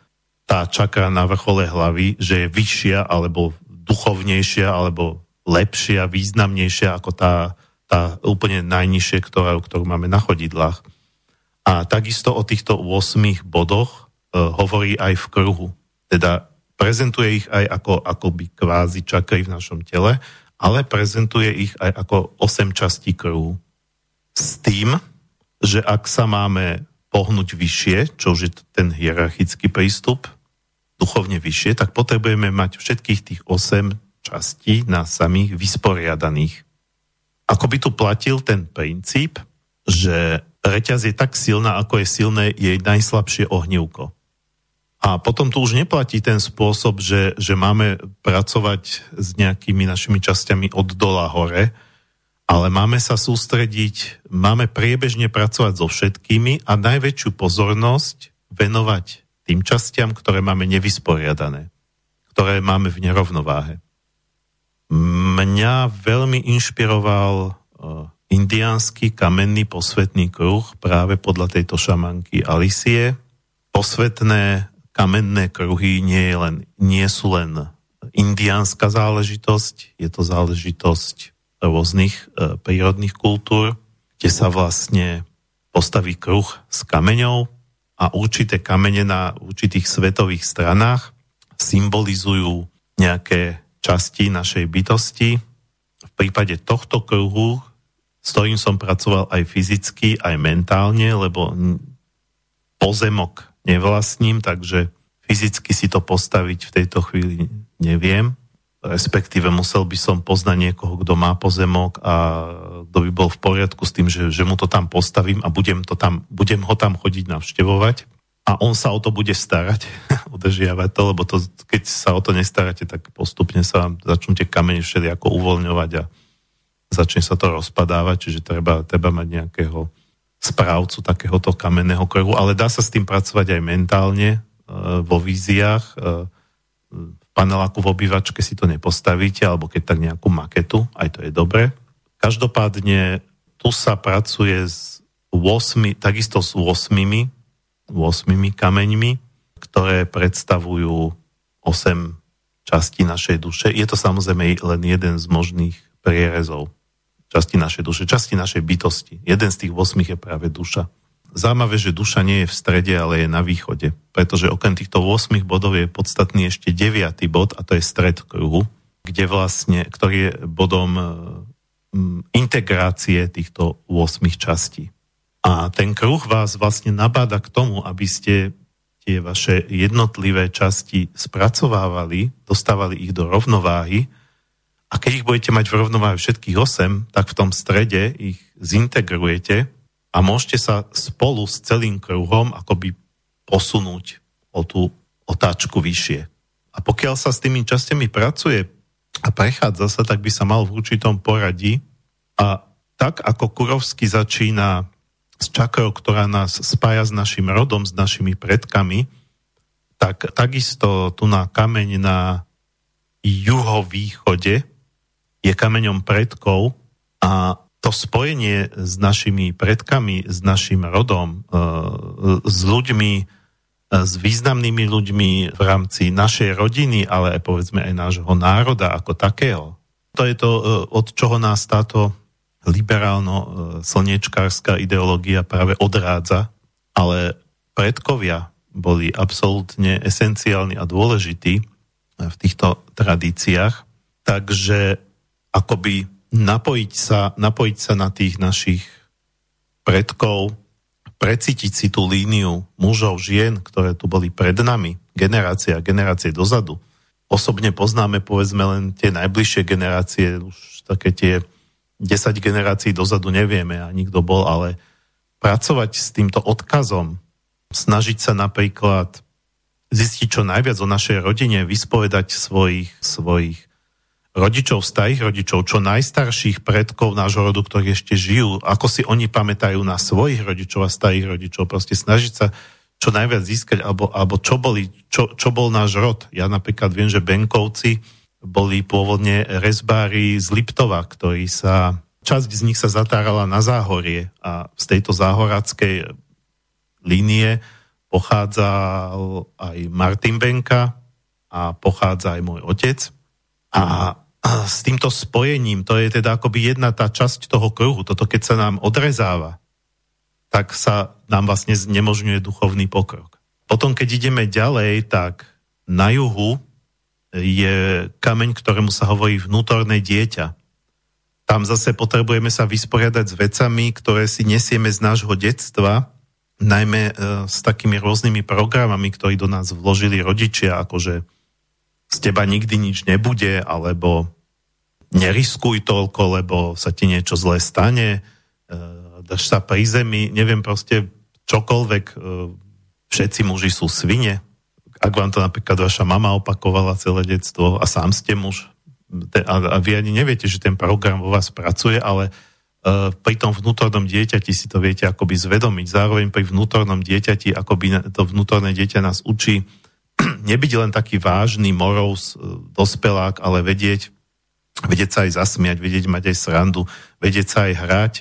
Speaker 1: tá čakra na vrchole hlavy, že je vyššia alebo duchovnejšia alebo lepšia, významnejšia ako tá, tá úplne najnižšia, ktorá, ktorú máme na chodidlách. A takisto o týchto 8 bodoch e, hovorí aj v kruhu. Teda prezentuje ich aj ako, ako by kvázi čakry v našom tele, ale prezentuje ich aj ako 8 častí kruhu. S tým, že ak sa máme pohnúť vyššie, čo už je ten hierarchický prístup, duchovne vyššie, tak potrebujeme mať všetkých tých 8 častí na samých vysporiadaných. Ako by tu platil ten princíp, že reťaz je tak silná, ako je silné jej najslabšie ohnívko. A potom tu už neplatí ten spôsob, že, že máme pracovať s nejakými našimi časťami od dola hore, ale máme sa sústrediť, máme priebežne pracovať so všetkými a najväčšiu pozornosť venovať tým častiam, ktoré máme nevysporiadané, ktoré máme v nerovnováhe. Mňa veľmi inšpiroval uh, indiánsky kamenný posvetný kruh práve podľa tejto šamanky Alicie. Posvetné kamenné kruhy nie, je len, nie sú len indiánska záležitosť, je to záležitosť rôznych e, prírodných kultúr, kde sa vlastne postaví kruh s kameňou a určité kamene na určitých svetových stranách symbolizujú nejaké časti našej bytosti. V prípade tohto kruhu, s ktorým som pracoval aj fyzicky, aj mentálne, lebo pozemok nevlastním, takže fyzicky si to postaviť v tejto chvíli neviem. Respektíve musel by som poznať niekoho, kto má pozemok a kto by bol v poriadku s tým, že, že mu to tam postavím a budem, to tam, budem ho tam chodiť navštevovať a on sa o to bude starať, <laughs> udržiavať to, lebo to, keď sa o to nestaráte, tak postupne sa začnú tie kamene všeli ako uvoľňovať a začne sa to rozpadávať, čiže treba, treba mať nejakého správcu takéhoto kamenného kruhu, ale dá sa s tým pracovať aj mentálne e, vo víziách. Paneláku v obývačke si to nepostavíte, alebo keď tak nejakú maketu, aj to je dobre. Každopádne tu sa pracuje s 8, takisto s 8 8 kameňmi, ktoré predstavujú 8 častí našej duše. Je to samozrejme len jeden z možných prierezov časti našej duše, časti našej bytosti. Jeden z tých 8 je práve duša. Zaujímavé, že duša nie je v strede, ale je na východe, pretože okrem týchto 8 bodov je podstatný ešte 9. bod a to je stred kruhu, kde vlastne, ktorý je bodom mm, integrácie týchto 8 častí. A ten kruh vás vlastne nabáda k tomu, aby ste tie vaše jednotlivé časti spracovávali, dostávali ich do rovnováhy a keď ich budete mať v rovnováhe všetkých 8, tak v tom strede ich zintegrujete a môžete sa spolu s celým kruhom akoby posunúť o tú otáčku vyššie. A pokiaľ sa s tými častiami pracuje a prechádza sa, tak by sa mal v určitom poradí a tak ako Kurovsky začína s čakrou, ktorá nás spája s našim rodom, s našimi predkami, tak takisto tu na kameň na juhovýchode je kameňom predkov a to spojenie s našimi predkami, s našim rodom, e, s ľuďmi, e, s významnými ľuďmi v rámci našej rodiny, ale aj povedzme aj nášho národa ako takého. To je to, e, od čoho nás táto liberálno-slniečkárska ideológia práve odrádza, ale predkovia boli absolútne esenciálni a dôležití v týchto tradíciách, takže akoby napojiť sa, napojiť sa na tých našich predkov, precítiť si tú líniu mužov, žien, ktoré tu boli pred nami, generácie a generácie dozadu. Osobne poznáme povedzme len tie najbližšie generácie, už také tie 10 generácií dozadu nevieme a nikto bol, ale pracovať s týmto odkazom, snažiť sa napríklad zistiť čo najviac o našej rodine, vyspovedať svojich, svojich rodičov, starých rodičov, čo najstarších predkov nášho rodu, ktorí ešte žijú, ako si oni pamätajú na svojich rodičov a starých rodičov, proste snažiť sa čo najviac získať, alebo, alebo čo, boli, čo, čo bol náš rod. Ja napríklad viem, že Benkovci, boli pôvodne rezbári z Liptova, ktorí sa, časť z nich sa zatárala na záhorie a z tejto záhorackej línie pochádzal aj Martin Benka a pochádza aj môj otec. A s týmto spojením, to je teda akoby jedna tá časť toho kruhu, toto keď sa nám odrezáva, tak sa nám vlastne znemožňuje duchovný pokrok. Potom, keď ideme ďalej, tak na juhu je kameň, ktorému sa hovorí vnútorné dieťa. Tam zase potrebujeme sa vysporiadať s vecami, ktoré si nesieme z nášho detstva, najmä e, s takými rôznymi programami, ktorí do nás vložili rodičia, akože z teba nikdy nič nebude, alebo neriskuj toľko, lebo sa ti niečo zlé stane, e, daš sa pri zemi, neviem proste čokoľvek, e, všetci muži sú svine, ak vám to napríklad vaša mama opakovala celé detstvo a sám ste muž a, vy ani neviete, že ten program vo vás pracuje, ale uh, pri tom vnútornom dieťati si to viete akoby zvedomiť. Zároveň pri vnútornom dieťati akoby to vnútorné dieťa nás učí <clears throat> nebyť len taký vážny morous dospelák, ale vedieť, vedieť sa aj zasmiať, vedieť mať aj srandu, vedieť sa aj hrať,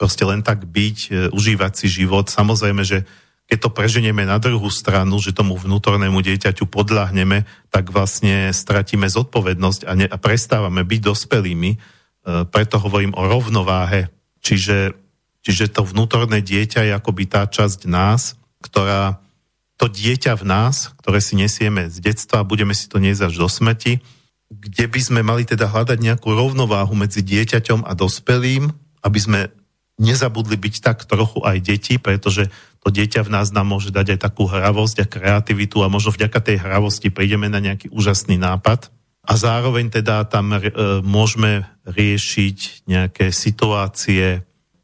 Speaker 1: proste len tak byť, uh, užívať si život. Samozrejme, že keď to preženieme na druhú stranu, že tomu vnútornému dieťaťu podľahneme, tak vlastne stratíme zodpovednosť a, ne, a prestávame byť dospelými. E, preto hovorím o rovnováhe. Čiže, čiže to vnútorné dieťa je akoby tá časť nás, ktorá to dieťa v nás, ktoré si nesieme z detstva budeme si to niesť až do smrti, kde by sme mali teda hľadať nejakú rovnováhu medzi dieťaťom a dospelým, aby sme nezabudli byť tak trochu aj deti, pretože to dieťa v nás nám môže dať aj takú hravosť a kreativitu a možno vďaka tej hravosti prídeme na nejaký úžasný nápad. A zároveň teda tam e, môžeme riešiť nejaké situácie,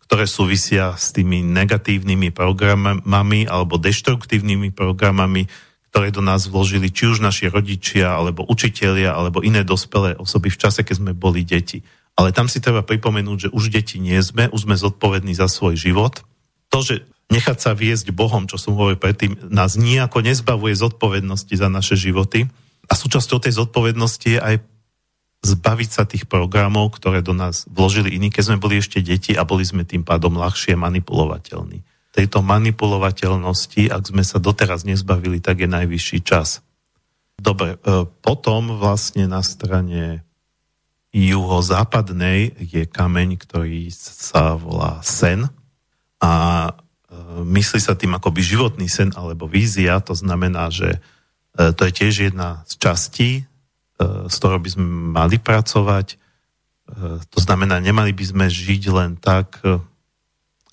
Speaker 1: ktoré súvisia s tými negatívnymi programami alebo deštruktívnymi programami, ktoré do nás vložili či už naši rodičia, alebo učitelia, alebo iné dospelé osoby v čase, keď sme boli deti. Ale tam si treba pripomenúť, že už deti nie sme, už sme zodpovední za svoj život. To, že nechať sa viesť Bohom, čo som hovoril predtým, nás nejako nezbavuje zodpovednosti za naše životy. A súčasťou tej zodpovednosti je aj zbaviť sa tých programov, ktoré do nás vložili iní, keď sme boli ešte deti a boli sme tým pádom ľahšie manipulovateľní. Tejto manipulovateľnosti, ak sme sa doteraz nezbavili, tak je najvyšší čas. Dobre, e, potom vlastne na strane juhozápadnej je kameň, ktorý sa volá sen a e, myslí sa tým akoby životný sen alebo vízia, to znamená, že e, to je tiež jedna z častí s ktorou by sme mali pracovať. To znamená, nemali by sme žiť len tak,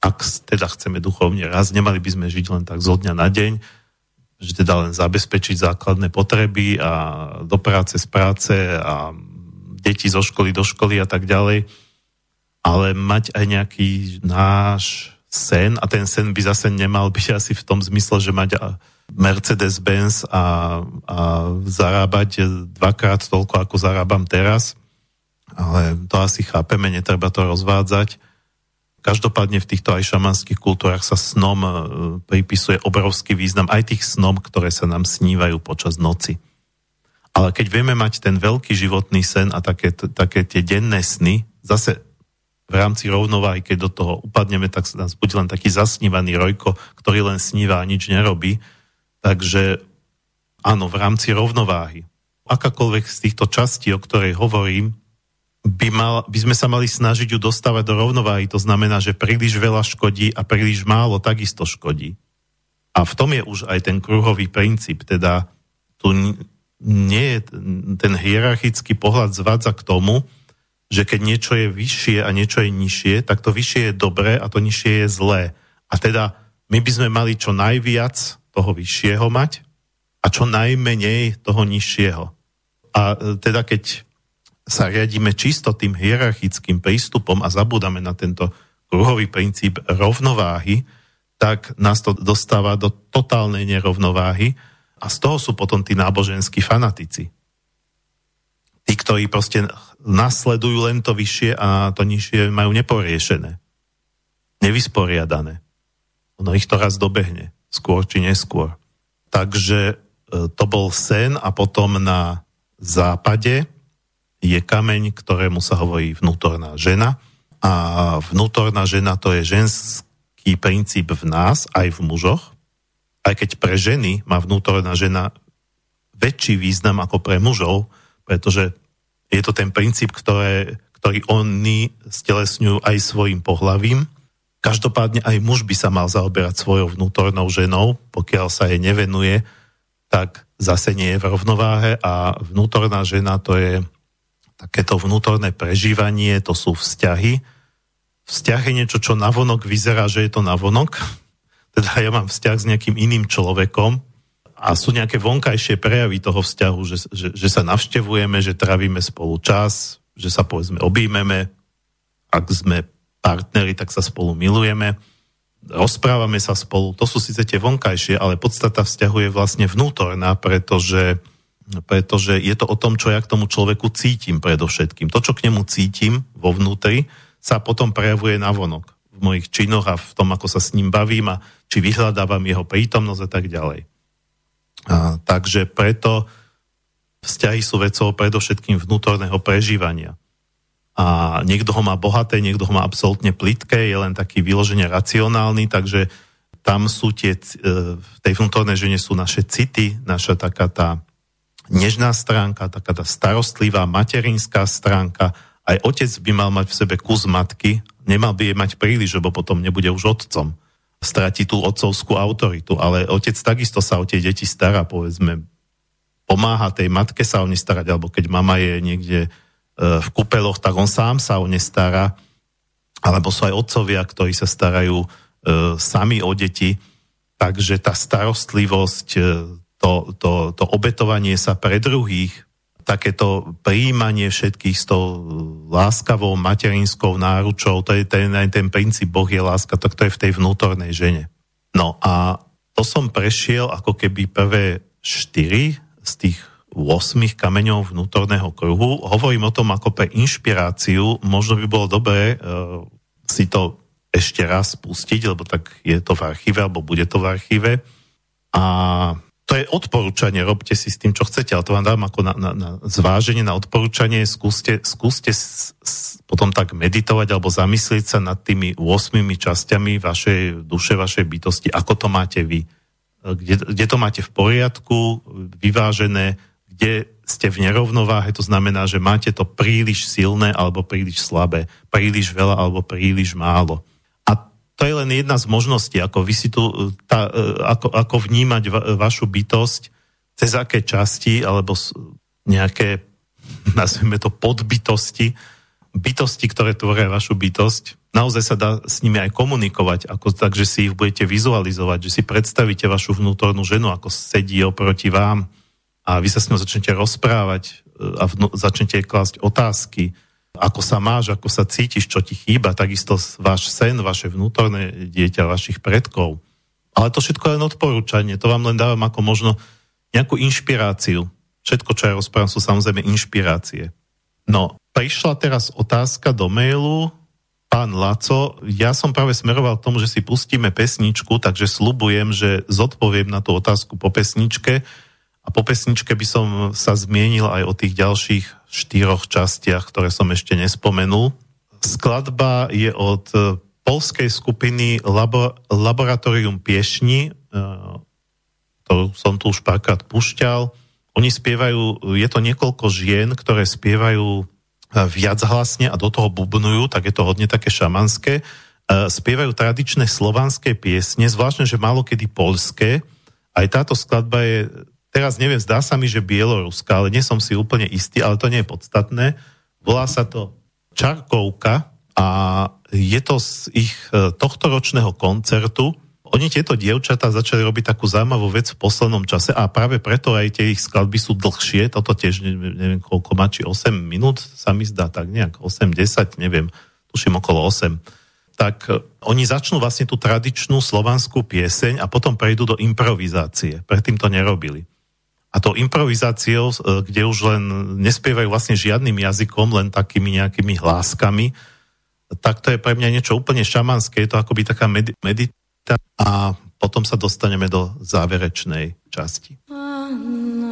Speaker 1: ak teda chceme duchovne raz, nemali by sme žiť len tak zo dňa na deň, že teda len zabezpečiť základné potreby a do práce z práce a deti zo školy do školy a tak ďalej, ale mať aj nejaký náš sen a ten sen by zase nemal byť asi v tom zmysle, že mať Mercedes-Benz a, a zarábať dvakrát toľko, ako zarábam teraz. Ale to asi chápeme, netreba to rozvádzať. Každopádne v týchto aj šamanských kultúrach sa snom e, pripisuje obrovský význam aj tých snom, ktoré sa nám snívajú počas noci. Ale keď vieme mať ten veľký životný sen a také, také tie denné sny, zase v rámci rovnováhy, keď do toho upadneme, tak sa nás bude len taký zasnívaný rojko, ktorý len sníva a nič nerobí. Takže áno, v rámci rovnováhy. Akákoľvek z týchto častí, o ktorej hovorím, by, mal, by sme sa mali snažiť ju dostávať do rovnováhy. To znamená, že príliš veľa škodí a príliš málo takisto škodí. A v tom je už aj ten kruhový princíp. Teda tu nie je ten hierarchický pohľad zvádza k tomu, že keď niečo je vyššie a niečo je nižšie, tak to vyššie je dobré a to nižšie je zlé. A teda my by sme mali čo najviac toho vyššieho mať a čo najmenej toho nižšieho. A e, teda keď sa riadíme čisto tým hierarchickým prístupom a zabúdame na tento kruhový princíp rovnováhy, tak nás to dostáva do totálnej nerovnováhy a z toho sú potom tí náboženskí fanatici. Tí, ktorí proste nasledujú len to vyššie a to nižšie majú neporiešené. Nevysporiadané. Ono ich to raz dobehne skôr či neskôr. Takže e, to bol sen a potom na západe je kameň, ktorému sa hovorí vnútorná žena. A vnútorná žena to je ženský princíp v nás, aj v mužoch. Aj keď pre ženy má vnútorná žena väčší význam ako pre mužov, pretože je to ten princíp, ktoré, ktorý oni stelesňujú aj svojim pohlavím Každopádne aj muž by sa mal zaoberať svojou vnútornou ženou, pokiaľ sa jej nevenuje, tak zase nie je v rovnováhe a vnútorná žena to je takéto vnútorné prežívanie, to sú vzťahy. Vzťah je niečo, čo navonok vyzerá, že je to navonok. <laughs> Teda ja mám vzťah s nejakým iným človekom a sú nejaké vonkajšie prejavy toho vzťahu, že, že, že sa navštevujeme, že trávime spolu čas, že sa povedzme objímeme, ak sme partneri, tak sa spolu milujeme, rozprávame sa spolu. To sú síce tie vonkajšie, ale podstata vzťahu je vlastne vnútorná, pretože, pretože je to o tom, čo ja k tomu človeku cítim predovšetkým. To, čo k nemu cítim vo vnútri, sa potom prejavuje na vonok v mojich činoch a v tom, ako sa s ním bavím a či vyhľadávam jeho prítomnosť a tak ďalej. A, takže preto vzťahy sú vecou predovšetkým vnútorného prežívania a niekto ho má bohaté, niekto ho má absolútne plitké, je len taký vyložene racionálny, takže tam sú tie, e, v tej vnútornej žene sú naše city, naša taká tá nežná stránka, taká tá starostlivá materinská stránka. Aj otec by mal mať v sebe kus matky, nemal by je mať príliš, lebo potom nebude už otcom. stratí tú otcovskú autoritu. Ale otec takisto sa o tie deti stará, povedzme, pomáha tej matke sa o ne starať, alebo keď mama je niekde e, v kúpeloch, tak on sám sa o ne stará. Alebo sú aj otcovia, ktorí sa starajú e, sami o deti. Takže tá starostlivosť, e, to, to, to obetovanie sa pre druhých, takéto príjmanie všetkých s tou láskavou materinskou náručou, to je ten, ten princíp Boh je láska, tak to je v tej vnútornej žene. No a to som prešiel ako keby prvé štyri z tých 8 kameňov vnútorného kruhu. Hovorím o tom ako pre inšpiráciu. Možno by bolo dobré uh, si to ešte raz pustiť, lebo tak je to v archíve, alebo bude to v archíve. A to je odporúčanie, robte si s tým, čo chcete, ale to vám dám ako na, na, na zváženie, na odporúčanie, skúste, skúste s, s, potom tak meditovať alebo zamyslieť sa nad tými 8 časťami vašej duše, vašej bytosti, ako to máte vy. Kde, kde to máte v poriadku, vyvážené, kde ste v nerovnováhe, to znamená, že máte to príliš silné alebo príliš slabé, príliš veľa alebo príliš málo to je len jedna z možností, ako, vy si tu, e, tá, e, ako, ako vnímať va, vašu bytosť, cez aké časti, alebo nejaké, <laughs> nazveme to, podbytosti, bytosti, ktoré tvoria vašu bytosť. Naozaj sa dá s nimi aj komunikovať, ako, takže si ich budete vizualizovať, že si predstavíte vašu vnútornú ženu, ako sedí oproti vám a vy sa s ňou začnete rozprávať e, a vnú, začnete klásť otázky, ako sa máš, ako sa cítiš, čo ti chýba, takisto váš sen, vaše vnútorné dieťa, vašich predkov. Ale to všetko je len odporúčanie, to vám len dávam ako možno nejakú inšpiráciu. Všetko, čo ja rozprávam, sú samozrejme inšpirácie. No, prišla teraz otázka do mailu, pán Laco, ja som práve smeroval k tomu, že si pustíme pesničku, takže slubujem, že zodpoviem na tú otázku po pesničke a po pesničke by som sa zmienil aj o tých ďalších štyroch častiach, ktoré som ešte nespomenul. Skladba je od e, polskej skupiny Labo, Laboratorium Piešni, e, ktorú som tu už párkrát pušťal. Oni spievajú, je to niekoľko žien, ktoré spievajú e, viac hlasne a do toho bubnujú, tak je to hodne také šamanské. Spievajú tradičné slovanské piesne, zvláštne, že málo kedy polské. Aj táto skladba je teraz neviem, zdá sa mi, že Bieloruská, ale nie som si úplne istý, ale to nie je podstatné. Volá sa to Čarkovka a je to z ich e, tohto ročného koncertu. Oni tieto dievčatá začali robiť takú zaujímavú vec v poslednom čase a práve preto aj tie ich skladby sú dlhšie. Toto tiež neviem koľko má, či 8 minút sa mi zdá, tak nejak 8-10, neviem, tuším okolo 8 tak e, oni začnú vlastne tú tradičnú slovanskú pieseň a potom prejdú do improvizácie. Predtým to nerobili a tou improvizáciou, e, kde už len nespievajú vlastne žiadnym jazykom, len takými nejakými hláskami, tak to je pre mňa niečo úplne šamanské, je to akoby taká med- medita a potom sa dostaneme do záverečnej časti. Anna,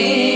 Speaker 1: me.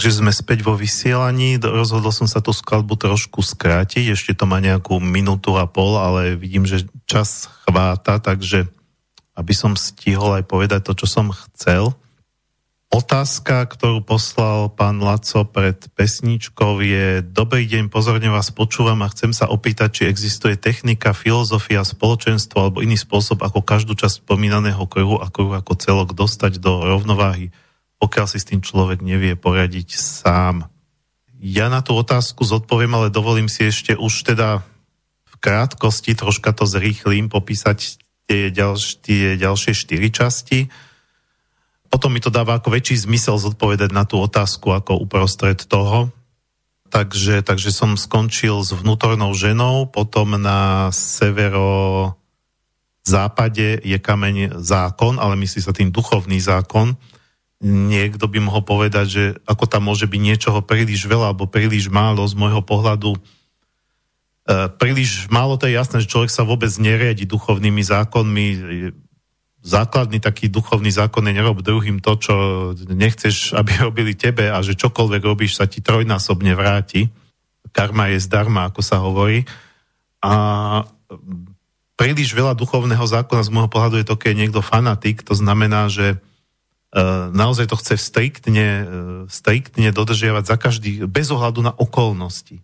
Speaker 1: Takže sme späť vo vysielaní. Rozhodol som sa tú skladbu trošku skrátiť, ešte to má nejakú minútu a pol, ale vidím, že čas chváta, takže aby som stihol aj povedať to, čo som chcel. Otázka, ktorú poslal pán Laco pred pesničkou je Dobrý deň, pozorne vás počúvam a chcem sa opýtať, či existuje technika, filozofia, spoločenstvo alebo iný spôsob, ako každú časť spomínaného kruhu a kruhu ako celok dostať do rovnováhy pokiaľ si s tým človek nevie poradiť sám. ja na tú otázku zodpoviem, ale dovolím si ešte už teda v krátkosti troška to zrýchlím, popísať tie, ďalš, tie ďalšie štyri časti. Potom mi to dáva ako väčší zmysel zodpovedať na tú otázku ako uprostred toho. Takže, takže som skončil s vnútornou ženou, potom na severo západe je kameň zákon, ale myslí sa tým duchovný zákon. Niekto by mohol povedať, že ako tam môže byť niečoho príliš veľa alebo príliš málo z môjho pohľadu. E, príliš málo to je jasné, že človek sa vôbec neriadi duchovnými zákonmi. Základný taký duchovný zákon je nerob druhým to, čo nechceš, aby <laughs> robili tebe a že čokoľvek robíš, sa ti trojnásobne vráti. Karma je zdarma, ako sa hovorí. A príliš veľa duchovného zákona z môjho pohľadu je to, keď je niekto fanatik, to znamená, že naozaj to chce striktne, uh, striktne dodržiavať za každý, bez ohľadu na okolnosti.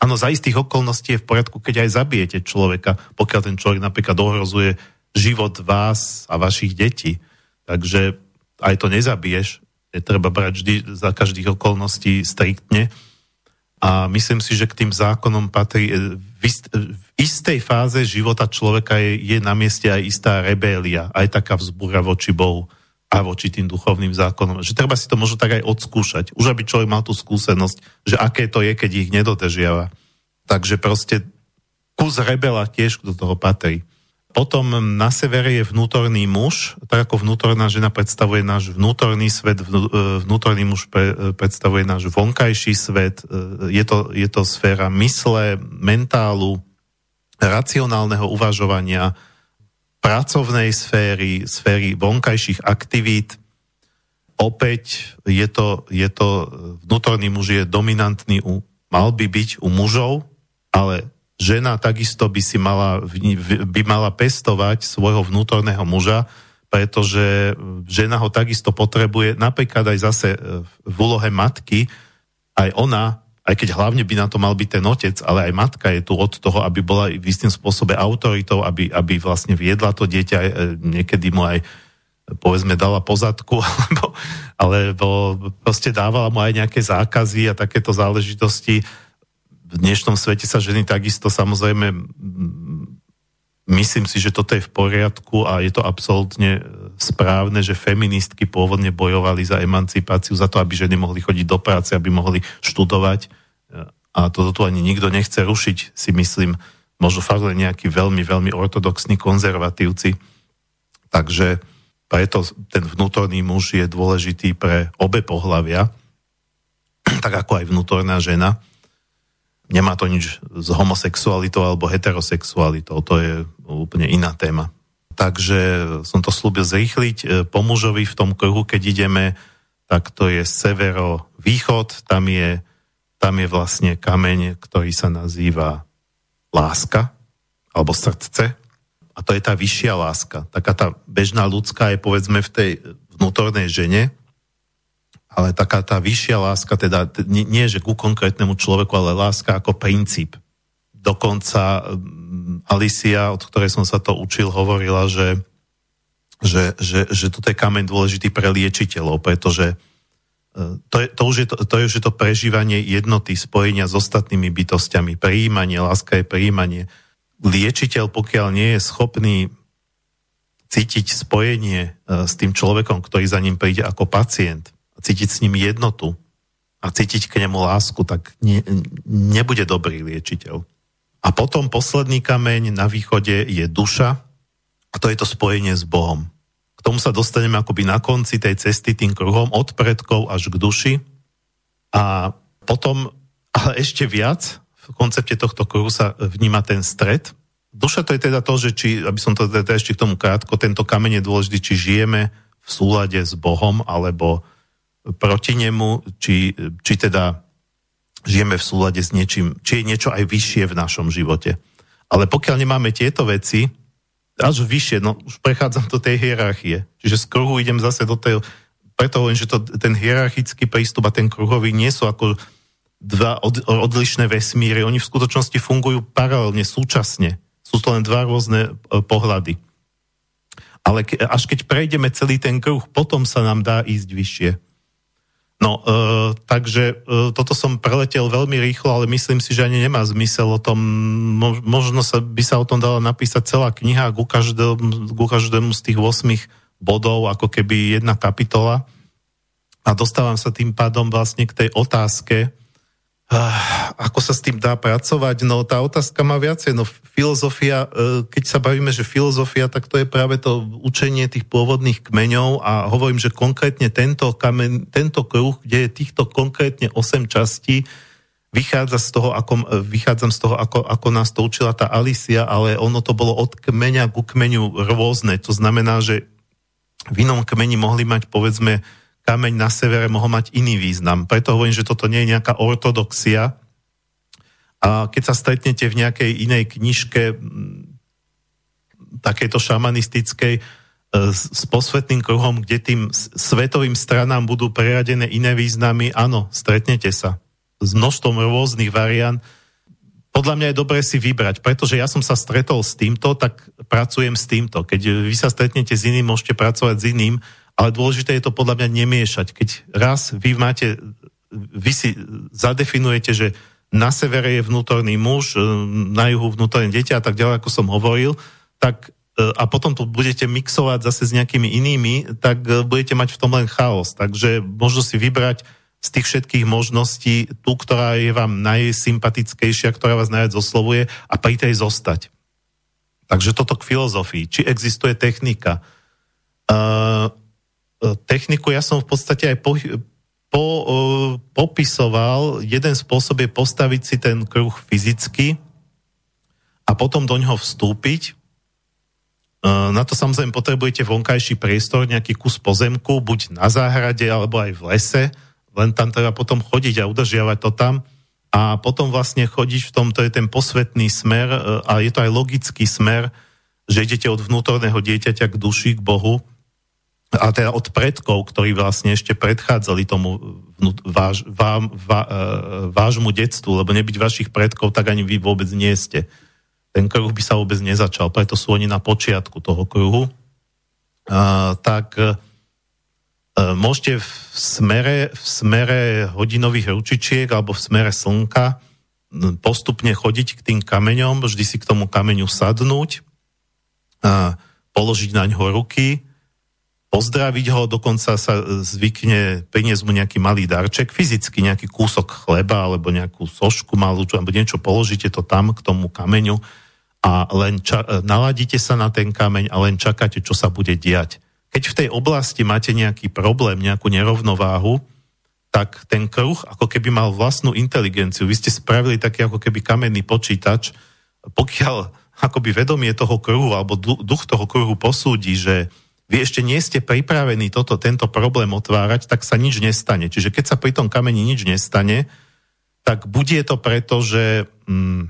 Speaker 1: Áno, za istých okolností je v poriadku, keď aj zabijete človeka, pokiaľ ten človek napríklad ohrozuje život vás a vašich detí. Takže aj to nezabiješ, je treba brať vždy za každých okolností striktne. A myslím si, že k tým zákonom patrí ist, v istej fáze života človeka je, je na mieste aj istá rebélia, aj taká vzbúra voči Bohu a voči tým duchovným zákonom. Že treba si to možno tak aj odskúšať. Už aby človek mal tú skúsenosť, že aké to je, keď ich nedodržiava. Takže proste kus rebela tiež do toho patrí. Potom na severe je vnútorný muž, tak ako vnútorná žena predstavuje náš vnútorný svet, e, vnútorný muž pre, e, predstavuje náš vonkajší svet, e, je to, je to sféra mysle, mentálu, racionálneho uvažovania, pracovnej sféry, sféry vonkajších aktivít. Opäť je to, je to vnútorný muž je dominantný, u, mal by byť u mužov, ale žena takisto by si mala, by mala pestovať svojho vnútorného muža, pretože žena ho takisto potrebuje, napríklad aj zase v úlohe matky, aj ona aj keď hlavne by na to mal byť ten otec, ale aj matka je tu od toho, aby bola v istým spôsobe autoritou, aby, aby vlastne viedla to dieťa, e, niekedy mu aj povedzme dala pozadku, <laughs> alebo, alebo proste dávala mu aj nejaké zákazy a takéto záležitosti. V dnešnom svete sa ženy takisto samozrejme myslím si, že toto je v poriadku a je to absolútne správne, že feministky pôvodne bojovali za emancipáciu, za to, aby ženy mohli chodiť do práce, aby mohli študovať. A toto tu ani nikto nechce rušiť, si myslím, možno fakt len nejakí veľmi, veľmi ortodoxní konzervatívci. Takže preto ten vnútorný muž je dôležitý pre obe pohlavia, <clears throat> tak ako aj vnútorná žena. Nemá to nič s homosexualitou alebo heterosexualitou, to je úplne iná téma takže som to slúbil zrýchliť. E, po mužovi v tom kruhu, keď ideme, tak to je severo-východ, tam je, tam je vlastne kameň, ktorý sa nazýva láska, alebo srdce. A to je tá vyššia láska. Taká tá bežná ľudská je povedzme v tej vnútornej žene, ale taká tá vyššia láska, teda nie, nie že ku konkrétnemu človeku, ale láska ako princíp. Dokonca Alicia, od ktorej som sa to učil, hovorila, že, že, že, že toto je kameň dôležitý pre liečiteľov, pretože to je, to, už je to, to je už to prežívanie jednoty, spojenia s ostatnými bytostiami, prijímanie, láska je prijímanie. Liečiteľ, pokiaľ nie je schopný cítiť spojenie e, s tým človekom, ktorý za ním príde ako pacient, cítiť s ním jednotu a cítiť k nemu lásku, tak ne, nebude dobrý liečiteľ. A potom posledný kameň na východe je duša a to je to spojenie s Bohom. K tomu sa dostaneme akoby na konci tej cesty tým kruhom od predkov až k duši a potom, ale ešte viac, v koncepte tohto kruhu sa vníma ten stred. Duša to je teda to, že či, aby som to teda ešte k tomu krátko, tento kameň je dôležitý, či žijeme v súlade s Bohom alebo proti nemu, či, či teda žijeme v súlade s niečím, či je niečo aj vyššie v našom živote. Ale pokiaľ nemáme tieto veci, až vyššie, no už prechádzam do tej hierarchie. Čiže z kruhu idem zase do tej, preto hovorím, že to, ten hierarchický prístup a ten kruhový nie sú ako dva od, odlišné vesmíry. Oni v skutočnosti fungujú paralelne, súčasne. Sú to len dva rôzne e, pohľady. Ale ke, až keď prejdeme celý ten kruh, potom sa nám dá ísť vyššie. No, e, takže e, toto som preletel veľmi rýchlo, ale myslím si, že ani nemá zmysel o tom, mo, možno sa, by sa o tom dala napísať celá kniha ku každému, ku každému z tých 8 bodov, ako keby jedna kapitola. A dostávam sa tým pádom vlastne k tej otázke, ako sa s tým dá pracovať? No tá otázka má viacej. No filozofia, e, keď sa bavíme, že filozofia, tak to je práve to učenie tých pôvodných kmeňov a hovorím, že konkrétne tento, kamen, tento kruh, kde je týchto konkrétne 8 častí, vychádza z toho, ako, e, vychádzam z toho, ako, ako nás to učila tá Alicia, ale ono to bolo od kmeňa ku kmeňu rôzne. To znamená, že v inom kmeni mohli mať povedzme kameň na severe mohol mať iný význam. Preto hovorím, že toto nie je nejaká ortodoxia. A keď sa stretnete v nejakej inej knižke takéto šamanistickej e, s posvetným kruhom, kde tým svetovým stranám budú preradené iné významy, áno, stretnete sa s množstvom rôznych variant. Podľa mňa je dobré si vybrať, pretože ja som sa stretol s týmto, tak pracujem s týmto. Keď vy sa stretnete s iným, môžete pracovať s iným ale dôležité je to podľa mňa nemiešať. Keď raz vy máte, vy si zadefinujete, že na severe je vnútorný muž, e, na juhu vnútorné dieťa a tak ďalej, ako som hovoril, tak e, a potom to budete mixovať zase s nejakými inými, tak e, budete mať v tom len chaos. Takže možno si vybrať z tých všetkých možností tú, ktorá je vám najsympatickejšia, ktorá vás najviac oslovuje a pri tej zostať. Takže toto k filozofii. Či existuje technika? Uh, techniku ja som v podstate aj po, po, uh, popisoval. Jeden spôsob je postaviť si ten kruh fyzicky a potom do ňoho vstúpiť. Uh, na to samozrejme potrebujete vonkajší priestor, nejaký kus pozemku, buď na záhrade, alebo aj v lese. Len tam treba potom chodiť a udržiavať to tam. A potom vlastne chodiť v tom, to je ten posvetný smer a je to aj logický smer, že idete od vnútorného dieťaťa k duši, k Bohu a teda od predkov, ktorí vlastne ešte predchádzali tomu váš, vám, vá, e, vášmu detstvu, lebo nebyť vašich predkov, tak ani vy vôbec nie ste. Ten kruh by sa vôbec nezačal, preto sú oni na počiatku toho kruhu. A, tak e, môžete v smere, v smere hodinových ručičiek alebo v smere slnka postupne chodiť k tým kameňom, vždy si k tomu kameňu sadnúť, a, položiť na ňo ruky, pozdraviť ho, dokonca sa zvykne priniesť mu nejaký malý darček, fyzicky nejaký kúsok chleba alebo nejakú sošku malú, alebo niečo položíte to tam k tomu kameňu a len ča- naladíte sa na ten kameň a len čakáte, čo sa bude diať. Keď v tej oblasti máte nejaký problém, nejakú nerovnováhu, tak ten kruh ako keby mal vlastnú inteligenciu. Vy ste spravili taký ako keby kamenný počítač. Pokiaľ akoby vedomie toho kruhu alebo duch toho kruhu posúdi, že vy ešte nie ste pripravení toto, tento problém otvárať, tak sa nič nestane. Čiže keď sa pri tom kameni nič nestane, tak bude to preto, že, mm,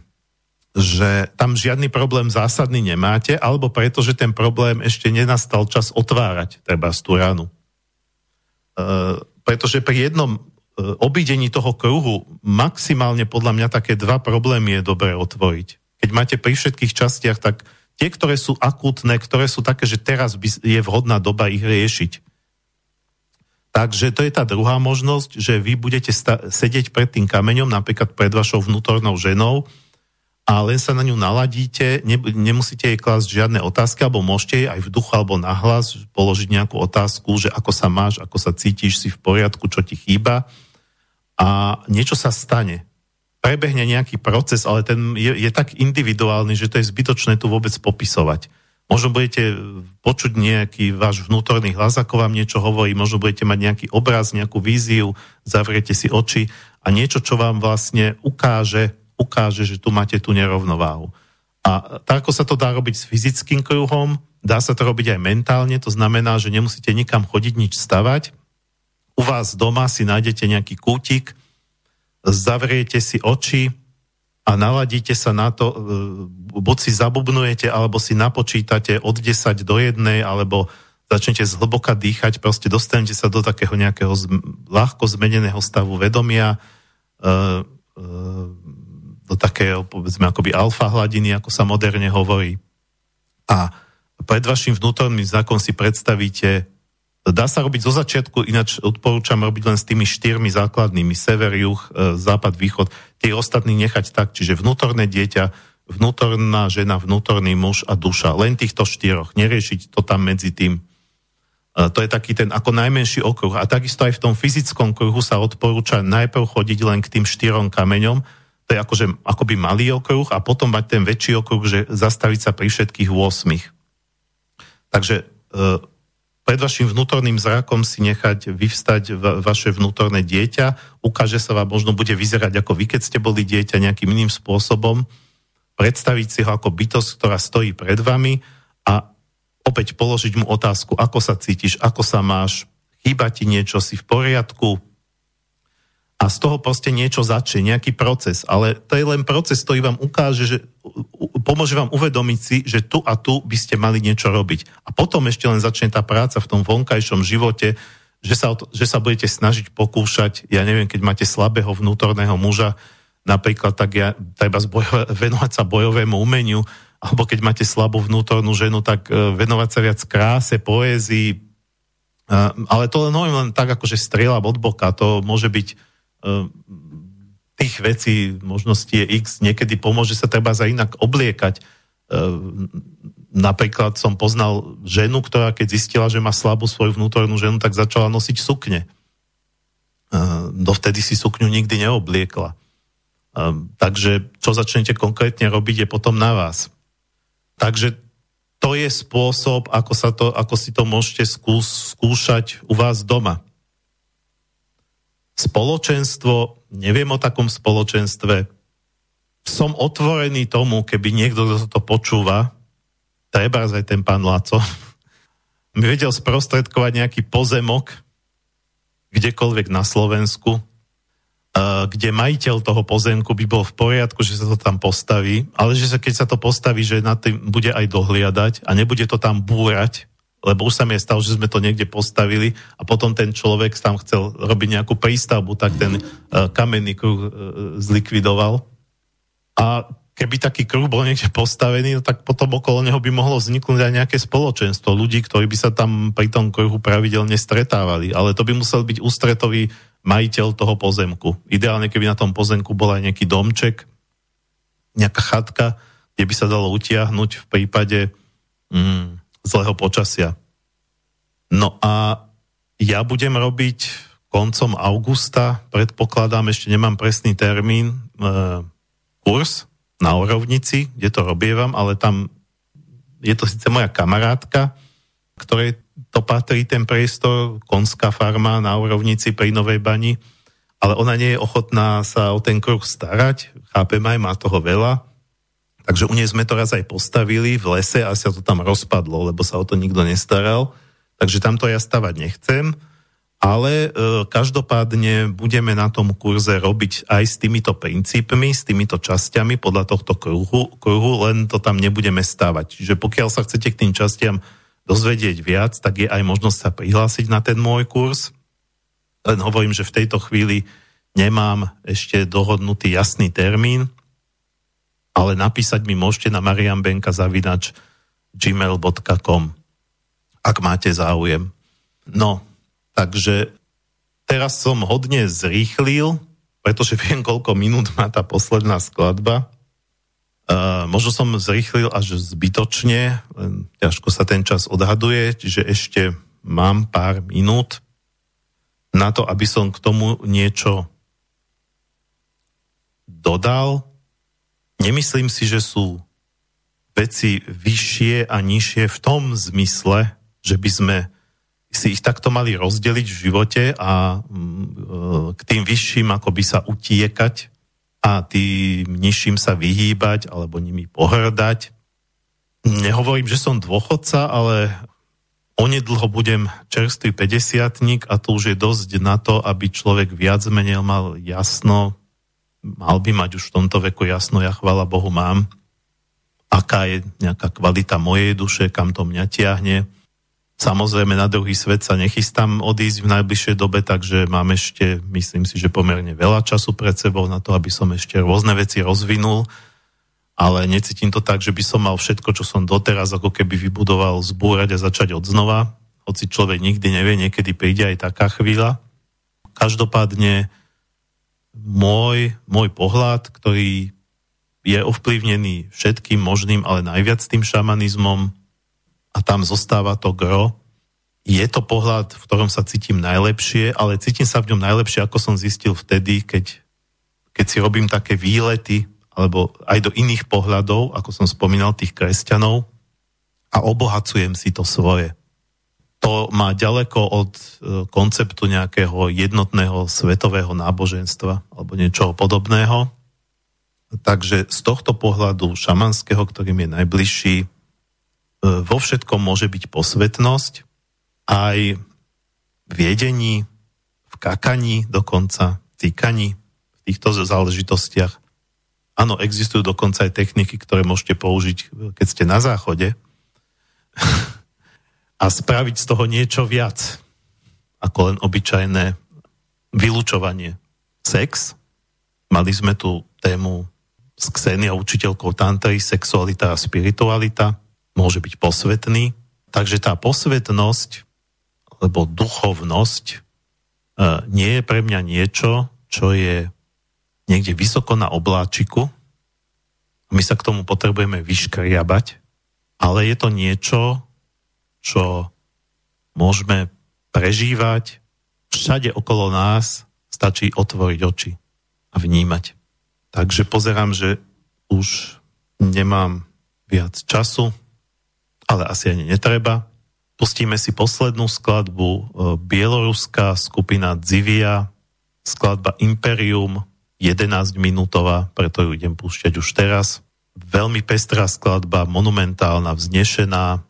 Speaker 1: že tam žiadny problém zásadný nemáte, alebo preto, že ten problém ešte nenastal čas otvárať, treba z tú ranu. E, pretože pri jednom e, obídení toho kruhu maximálne podľa mňa také dva problémy je dobré otvoriť. Keď máte pri všetkých častiach, tak tie, ktoré sú akútne, ktoré sú také, že teraz je vhodná doba ich riešiť. Takže to je tá druhá možnosť, že vy budete sta- sedieť pred tým kameňom, napríklad pred vašou vnútornou ženou a len sa na ňu naladíte, ne- nemusíte jej klásť žiadne otázky, alebo môžete jej aj v duchu alebo nahlas položiť nejakú otázku, že ako sa máš, ako sa cítiš, si v poriadku, čo ti chýba a niečo sa stane prebehne nejaký proces, ale ten je, je tak individuálny, že to je zbytočné tu vôbec popisovať. Možno budete počuť nejaký váš vnútorný hlas, ako vám niečo hovorí, možno budete mať nejaký obraz, nejakú víziu, zavriete si oči a niečo, čo vám vlastne ukáže, ukáže, že tu máte tú nerovnováhu. A tak ako sa to dá robiť s fyzickým kruhom, dá sa to robiť aj mentálne, to znamená, že nemusíte nikam chodiť, nič stavať. U vás doma si nájdete nejaký kútik, zavriete si oči a naladíte sa na to, e, buď si zabubnujete, alebo si napočítate od 10 do 1, alebo začnete zhlboka dýchať, proste dostanete sa do takého nejakého ľahko zmeneného stavu vedomia, e, e, do takého, povedzme, akoby alfa hladiny, ako sa moderne hovorí. A pred vašim vnútorným znakom si predstavíte Dá sa robiť zo začiatku, ináč odporúčam robiť len s tými štyrmi základnými, sever, juh, e, západ, východ, tie ostatní nechať tak, čiže vnútorné dieťa, vnútorná žena, vnútorný muž a duša. Len týchto štyroch, neriešiť to tam medzi tým. E, to je taký ten ako najmenší okruh. A takisto aj v tom fyzickom kruhu sa odporúča najprv chodiť len k tým štyrom kameňom, to je akože akoby malý okruh a potom mať ten väčší okruh, že zastaviť sa pri všetkých 8. Takže e, pred vašim vnútorným zrakom si nechať vyvstať va- vaše vnútorné dieťa, ukáže sa vám, možno bude vyzerať ako vy, keď ste boli dieťa nejakým iným spôsobom, predstaviť si ho ako bytosť, ktorá stojí pred vami a opäť položiť mu otázku, ako sa cítiš, ako sa máš, chýba ti niečo, si v poriadku, a z toho proste niečo začne, nejaký proces. Ale to je len proces, ktorý vám ukáže, že pomôže vám uvedomiť si, že tu a tu by ste mali niečo robiť. A potom ešte len začne tá práca v tom vonkajšom živote, že sa, že sa budete snažiť pokúšať, ja neviem, keď máte slabého vnútorného muža, napríklad tak ja, treba zbojova, <laughs> venovať sa bojovému umeniu, alebo keď máte slabú vnútornú ženu, tak uh, venovať sa viac kráse, poézii, uh, ale to len len tak, akože strieľa od boka, to môže byť Ehm, tých vecí, možností je x, niekedy pomôže sa treba za inak obliekať. Ehm, napríklad som poznal ženu, ktorá keď zistila, že má slabú svoju vnútornú ženu, tak začala nosiť sukne. Ehm, dovtedy si sukňu nikdy neobliekla. Takže čo začnete konkrétne robiť, je potom na vás. Takže to je spôsob, ako, sa to, ako si to môžete skúšať u vás doma spoločenstvo, neviem o takom spoločenstve, som otvorený tomu, keby niekto, kto to počúva, treba aj ten pán Laco, <laughs> mi vedel sprostredkovať nejaký pozemok kdekoľvek na Slovensku, kde majiteľ toho pozemku by bol v poriadku, že sa to tam postaví, ale že sa, keď sa to postaví, že na tým bude aj dohliadať a nebude to tam búrať, lebo už sa mi je stalo, že sme to niekde postavili a potom ten človek tam chcel robiť nejakú prístavbu, tak ten uh, kamenný kruh uh, zlikvidoval. A keby taký kruh bol niekde postavený, no tak potom okolo neho by mohlo vzniknúť aj nejaké spoločenstvo ľudí, ktorí by sa tam pri tom kruhu pravidelne stretávali. Ale to by musel byť ústretový majiteľ toho pozemku. Ideálne, keby na tom pozemku bol aj nejaký domček, nejaká chatka, kde by sa dalo utiahnuť v prípade mm, zlého počasia. No a ja budem robiť koncom augusta, predpokladám, ešte nemám presný termín, e, kurz na Orovnici, kde to robievam, ale tam je to síce moja kamarátka, ktorej to patrí ten priestor, konská farma na Orovnici pri Novej Bani, ale ona nie je ochotná sa o ten kruh starať, chápem aj, má toho veľa, Takže u nej sme to raz aj postavili v lese a sa to tam rozpadlo, lebo sa o to nikto nestaral. Takže tam to ja stavať nechcem. Ale e, každopádne budeme na tom kurze robiť aj s týmito princípmi, s týmito časťami podľa tohto kruhu, kruhu, len to tam nebudeme stavať. Čiže pokiaľ sa chcete k tým častiam dozvedieť viac, tak je aj možnosť sa prihlásiť na ten môj kurz. Len hovorím, že v tejto chvíli nemám ešte dohodnutý jasný termín, ale napísať mi môžete na mariambenka zavinač gmail.com ak máte záujem. No, takže teraz som hodne zrýchlil, pretože viem, koľko minút má tá posledná skladba. Uh, možno som zrýchlil až zbytočne, ťažko sa ten čas odhaduje, čiže ešte mám pár minút na to, aby som k tomu niečo dodal. Nemyslím si, že sú veci vyššie a nižšie v tom zmysle, že by sme si ich takto mali rozdeliť v živote a mm, k tým vyšším akoby sa utiekať a tým nižším sa vyhýbať alebo nimi pohrdať. Nehovorím, že som dôchodca, ale onedlho budem čerstvý 50 a to už je dosť na to, aby človek viac menej mal jasno mal by mať už v tomto veku jasno, ja chvala Bohu mám, aká je nejaká kvalita mojej duše, kam to mňa tiahne. Samozrejme na druhý svet sa nechystám odísť v najbližšej dobe, takže mám ešte, myslím si, že pomerne veľa času pred sebou na to, aby som ešte rôzne veci rozvinul, ale necítim to tak, že by som mal všetko, čo som doteraz ako keby vybudoval, zbúrať a začať od znova. hoci človek nikdy nevie, niekedy príde aj taká chvíľa. Každopádne môj, môj pohľad, ktorý je ovplyvnený všetkým možným, ale najviac tým šamanizmom a tam zostáva to gro, je to pohľad, v ktorom sa cítim najlepšie, ale cítim sa v ňom najlepšie, ako som zistil vtedy, keď, keď si robím také výlety, alebo aj do iných pohľadov, ako som spomínal, tých kresťanov a obohacujem si to svoje. To má ďaleko od e, konceptu nejakého jednotného svetového náboženstva alebo niečoho podobného. Takže z tohto pohľadu šamanského, ktorým je najbližší, e, vo všetkom môže byť posvetnosť, aj v jedení, v kakaní dokonca, týkaní, v týchto záležitostiach. Áno, existujú dokonca aj techniky, ktoré môžete použiť, keď ste na záchode <laughs> a spraviť z toho niečo viac ako len obyčajné vylúčovanie. Sex. Mali sme tu tému s Ksenia, učiteľkou tantry, sexualita a spiritualita. Môže byť posvetný. Takže tá posvetnosť lebo duchovnosť e, nie je pre mňa niečo, čo je niekde vysoko na obláčiku. My sa k tomu potrebujeme vyškriabať, ale je to niečo, čo môžeme prežívať všade okolo nás, stačí otvoriť oči a vnímať. Takže pozerám, že už nemám viac času, ale asi ani netreba. Pustíme si poslednú skladbu e, bieloruská skupina Zivia, skladba Imperium, 11 minútová, preto ju idem púšťať už teraz. Veľmi pestrá skladba, monumentálna, vznešená,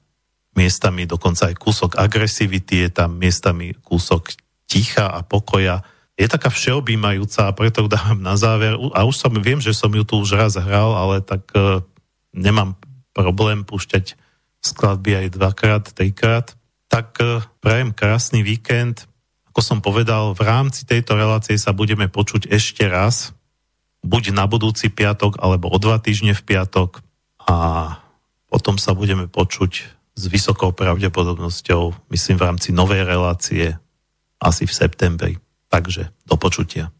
Speaker 1: miestami dokonca aj kúsok agresivity, je tam miestami kúsok ticha a pokoja. Je taká všeobjímajúca a preto dávam na záver. A už som, viem, že som ju tu už raz hral, ale tak uh, nemám problém púšťať skladby aj dvakrát, trikrát. Tak e, prajem krásny víkend. Ako som povedal, v rámci tejto relácie sa budeme počuť ešte raz, buď na budúci piatok, alebo o dva týždne v piatok a potom sa budeme počuť s vysokou pravdepodobnosťou, myslím v rámci novej relácie, asi v septembri. Takže do počutia.